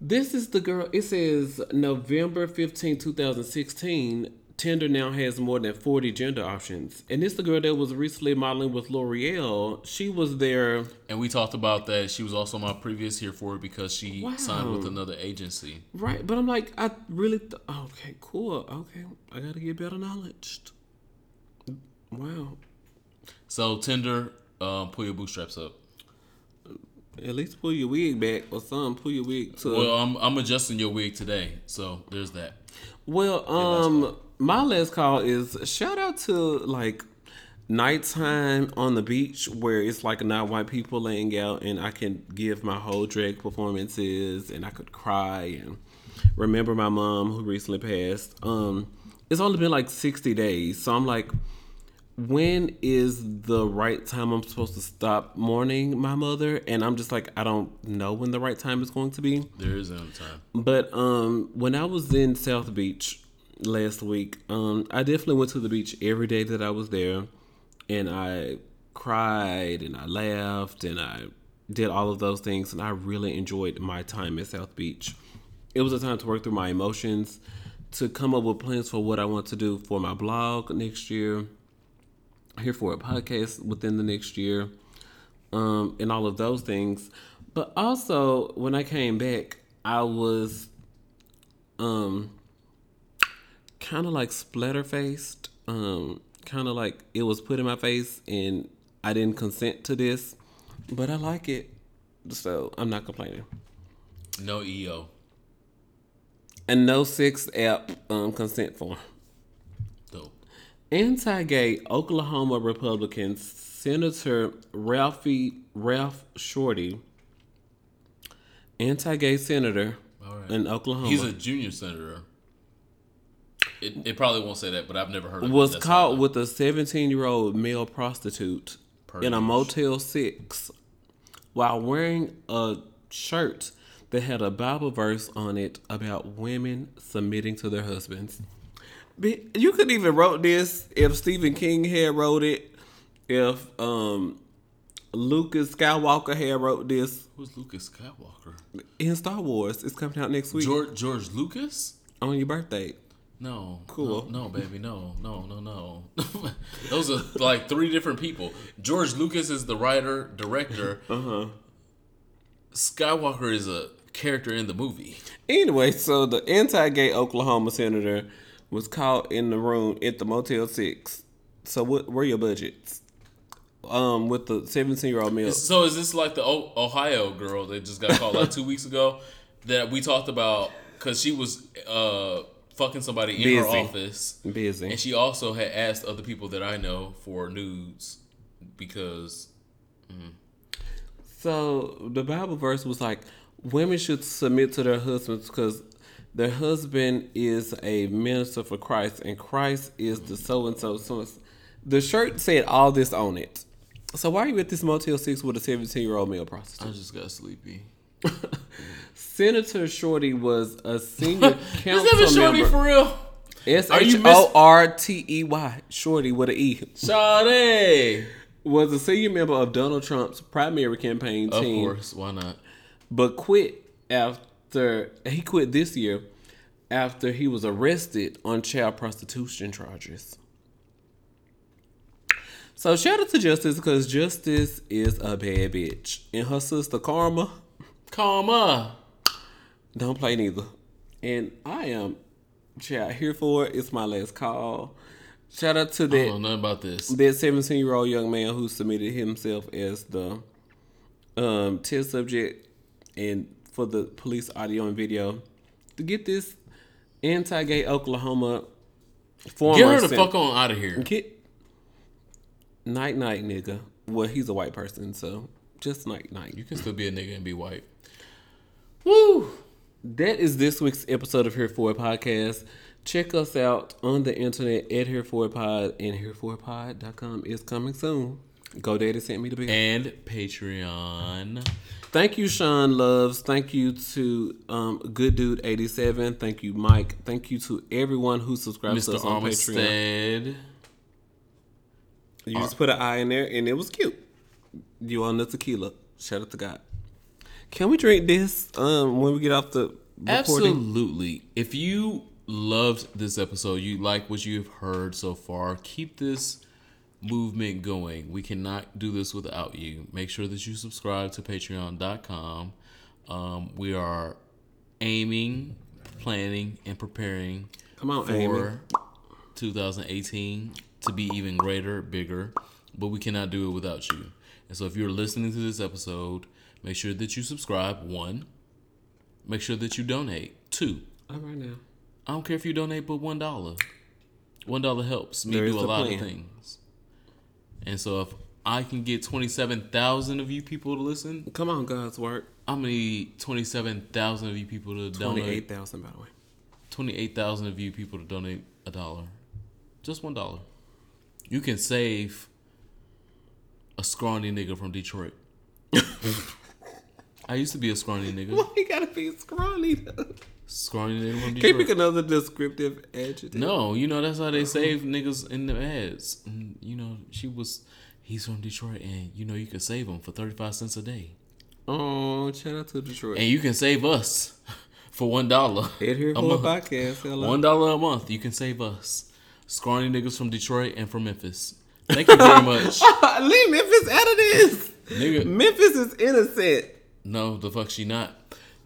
This is the girl. It says November 15, 2016. Tinder now has more than 40 gender options. And this the girl that was recently modeling with L'Oreal. She was there. and we talked about that. She was also my previous here for it because she signed with another agency. Right. But I'm like, I really. Th- okay, cool. Okay. I got to get better knowledge. Wow. So Tinder, um, pull your bootstraps up. At least pull your wig back or something. Pull your wig to. Well, I'm I'm adjusting your wig today, so there's that. Well, um, my last call is shout out to like nighttime on the beach where it's like not white people laying out and I can give my whole drag performances and I could cry and remember my mom who recently passed. Um, it's only been like 60 days. So I'm like, when is the right time I'm supposed to stop mourning my mother? And I'm just like, I don't know when the right time is going to be. There is another time. But um, when I was in South Beach last week, um, I definitely went to the beach every day that I was there, and I cried and I laughed and I did all of those things, and I really enjoyed my time at South Beach. It was a time to work through my emotions, to come up with plans for what I want to do for my blog next year, here for it podcast within the next year, um, and all of those things. But also, when I came back, I was um kind of like splatter faced, um, kind of like it was put in my face, and I didn't consent to this, but I like it, so I'm not complaining. No EO. And no sex app um, consent form. Dope. Anti gay Oklahoma Republicans Senator Ralphie Ralph Shortey, anti-gay senator All right. in Oklahoma, He's a junior senator. It, it probably won't say that, but I've never heard of it. was caught with a 17-year-old male prostitute in a Motel 6 while wearing a shirt that had a Bible verse on it about women submitting to their husbands. You could even wrote this if Stephen King had wrote it, if um, Lucas Skywalker had wrote this Who's Lucas Skywalker? in Star Wars. It's coming out next week George George Lucas? on your birthday. No. Cool. No, no, baby, no, no, no, no. Those are like three different people. George Lucas is the writer, director. Uh Uh-huh. huh. Skywalker is a character in the movie. Anyway, so the anti-gay Oklahoma senator was caught in the room at the Motel Six. So what were your budgets? Um, with the seventeen-year-old male. So is this like the o- Ohio girl that just got caught like two weeks ago that we talked about because she was uh fucking somebody in her office Busy. and she also had asked other people that I know for nudes because mm. So the Bible verse was like, women should submit to their husbands because their husband is a minister for Christ, and Christ is the mm-hmm. so and so. So the shirt said all this on it. So why are you at this Motel Six with a seventeen-year-old male prostitute? I just got sleepy. Senator Shortey was a senior Is council that shorty member. for real? S H O R T E Y. Shorty with an E. Sade. Was a senior member of Donald Trump's primary campaign team. Of course, why not? but quit after he quit this year after he was arrested on child prostitution charges. So shout out to Justice because Justice is a bad bitch, and her sister Karma Karma. Don't play neither. And I am child here for it. It's my last call. Shout out to I that don't know nothing about this. that 17 year old young man who submitted himself as the um, test subject and for the police audio and video to get this anti-gay Oklahoma former Get her the fuck on out of here. get night night nigga. Well, he's a white person, so just night night. You can still be a nigga and be white. Woo! That is this week's episode of Here For It Podcast. Check us out on the internet at Here For It Pod and HereForItPod.com is coming soon. GoDaddy sent me the bill. And Patreon. Thank you, Sean Loves. Thank you to um, Good Dude 87. Thank you, Mike. Thank you to everyone who subscribes to us on Patreon. Armstead. You just put an eye in there and it was cute. You on the tequila. Shout out to God. Can we drink this um, when we get off the recording? Absolutely. If you loved this episode, you like what you've heard so far, keep this movement going. We cannot do this without you. Make sure that you subscribe to patreon.com. Um, we are aiming, planning, and preparing Come on, for Amy. 2018 to be even greater, bigger, but we cannot do it without you. And so if you're listening to this episode, make sure that you subscribe, one. Make sure that you donate, two. All right now. I don't care if you donate but one dollar. One dollar helps me There is do a lot plan. of things. And so if I can get twenty seven thousand of you people to listen, Come on, God's work. I'm gonna need twenty seven thousand of you people to donate 28,000, by the way. twenty eight thousand of you people to donate a dollar. Just one dollar. You can save a scrawny nigga from Detroit. I used to be a scrawny nigga. Why you gotta be scrawny? Scrawny nigga from Can you pick another descriptive adjective? No, you know that's how they save niggas in the ads. And, you know, she was, he's from Detroit, and you know you can save him for thirty five cents a day, Oh, shout out to Detroit. and you can save us for one dollar. Ed here a for a month. podcast. Hello. One dollar a month, you can save us, scrawny niggas from Detroit and from Memphis. Thank you very much, Leave Memphis out of this. nigga. Memphis is innocent. No, the fuck she not.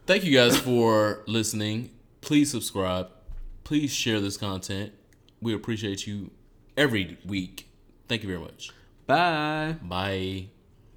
Thank you guys for listening. Please subscribe. Please share this content. We appreciate you every week. Thank you very much. Bye. Bye.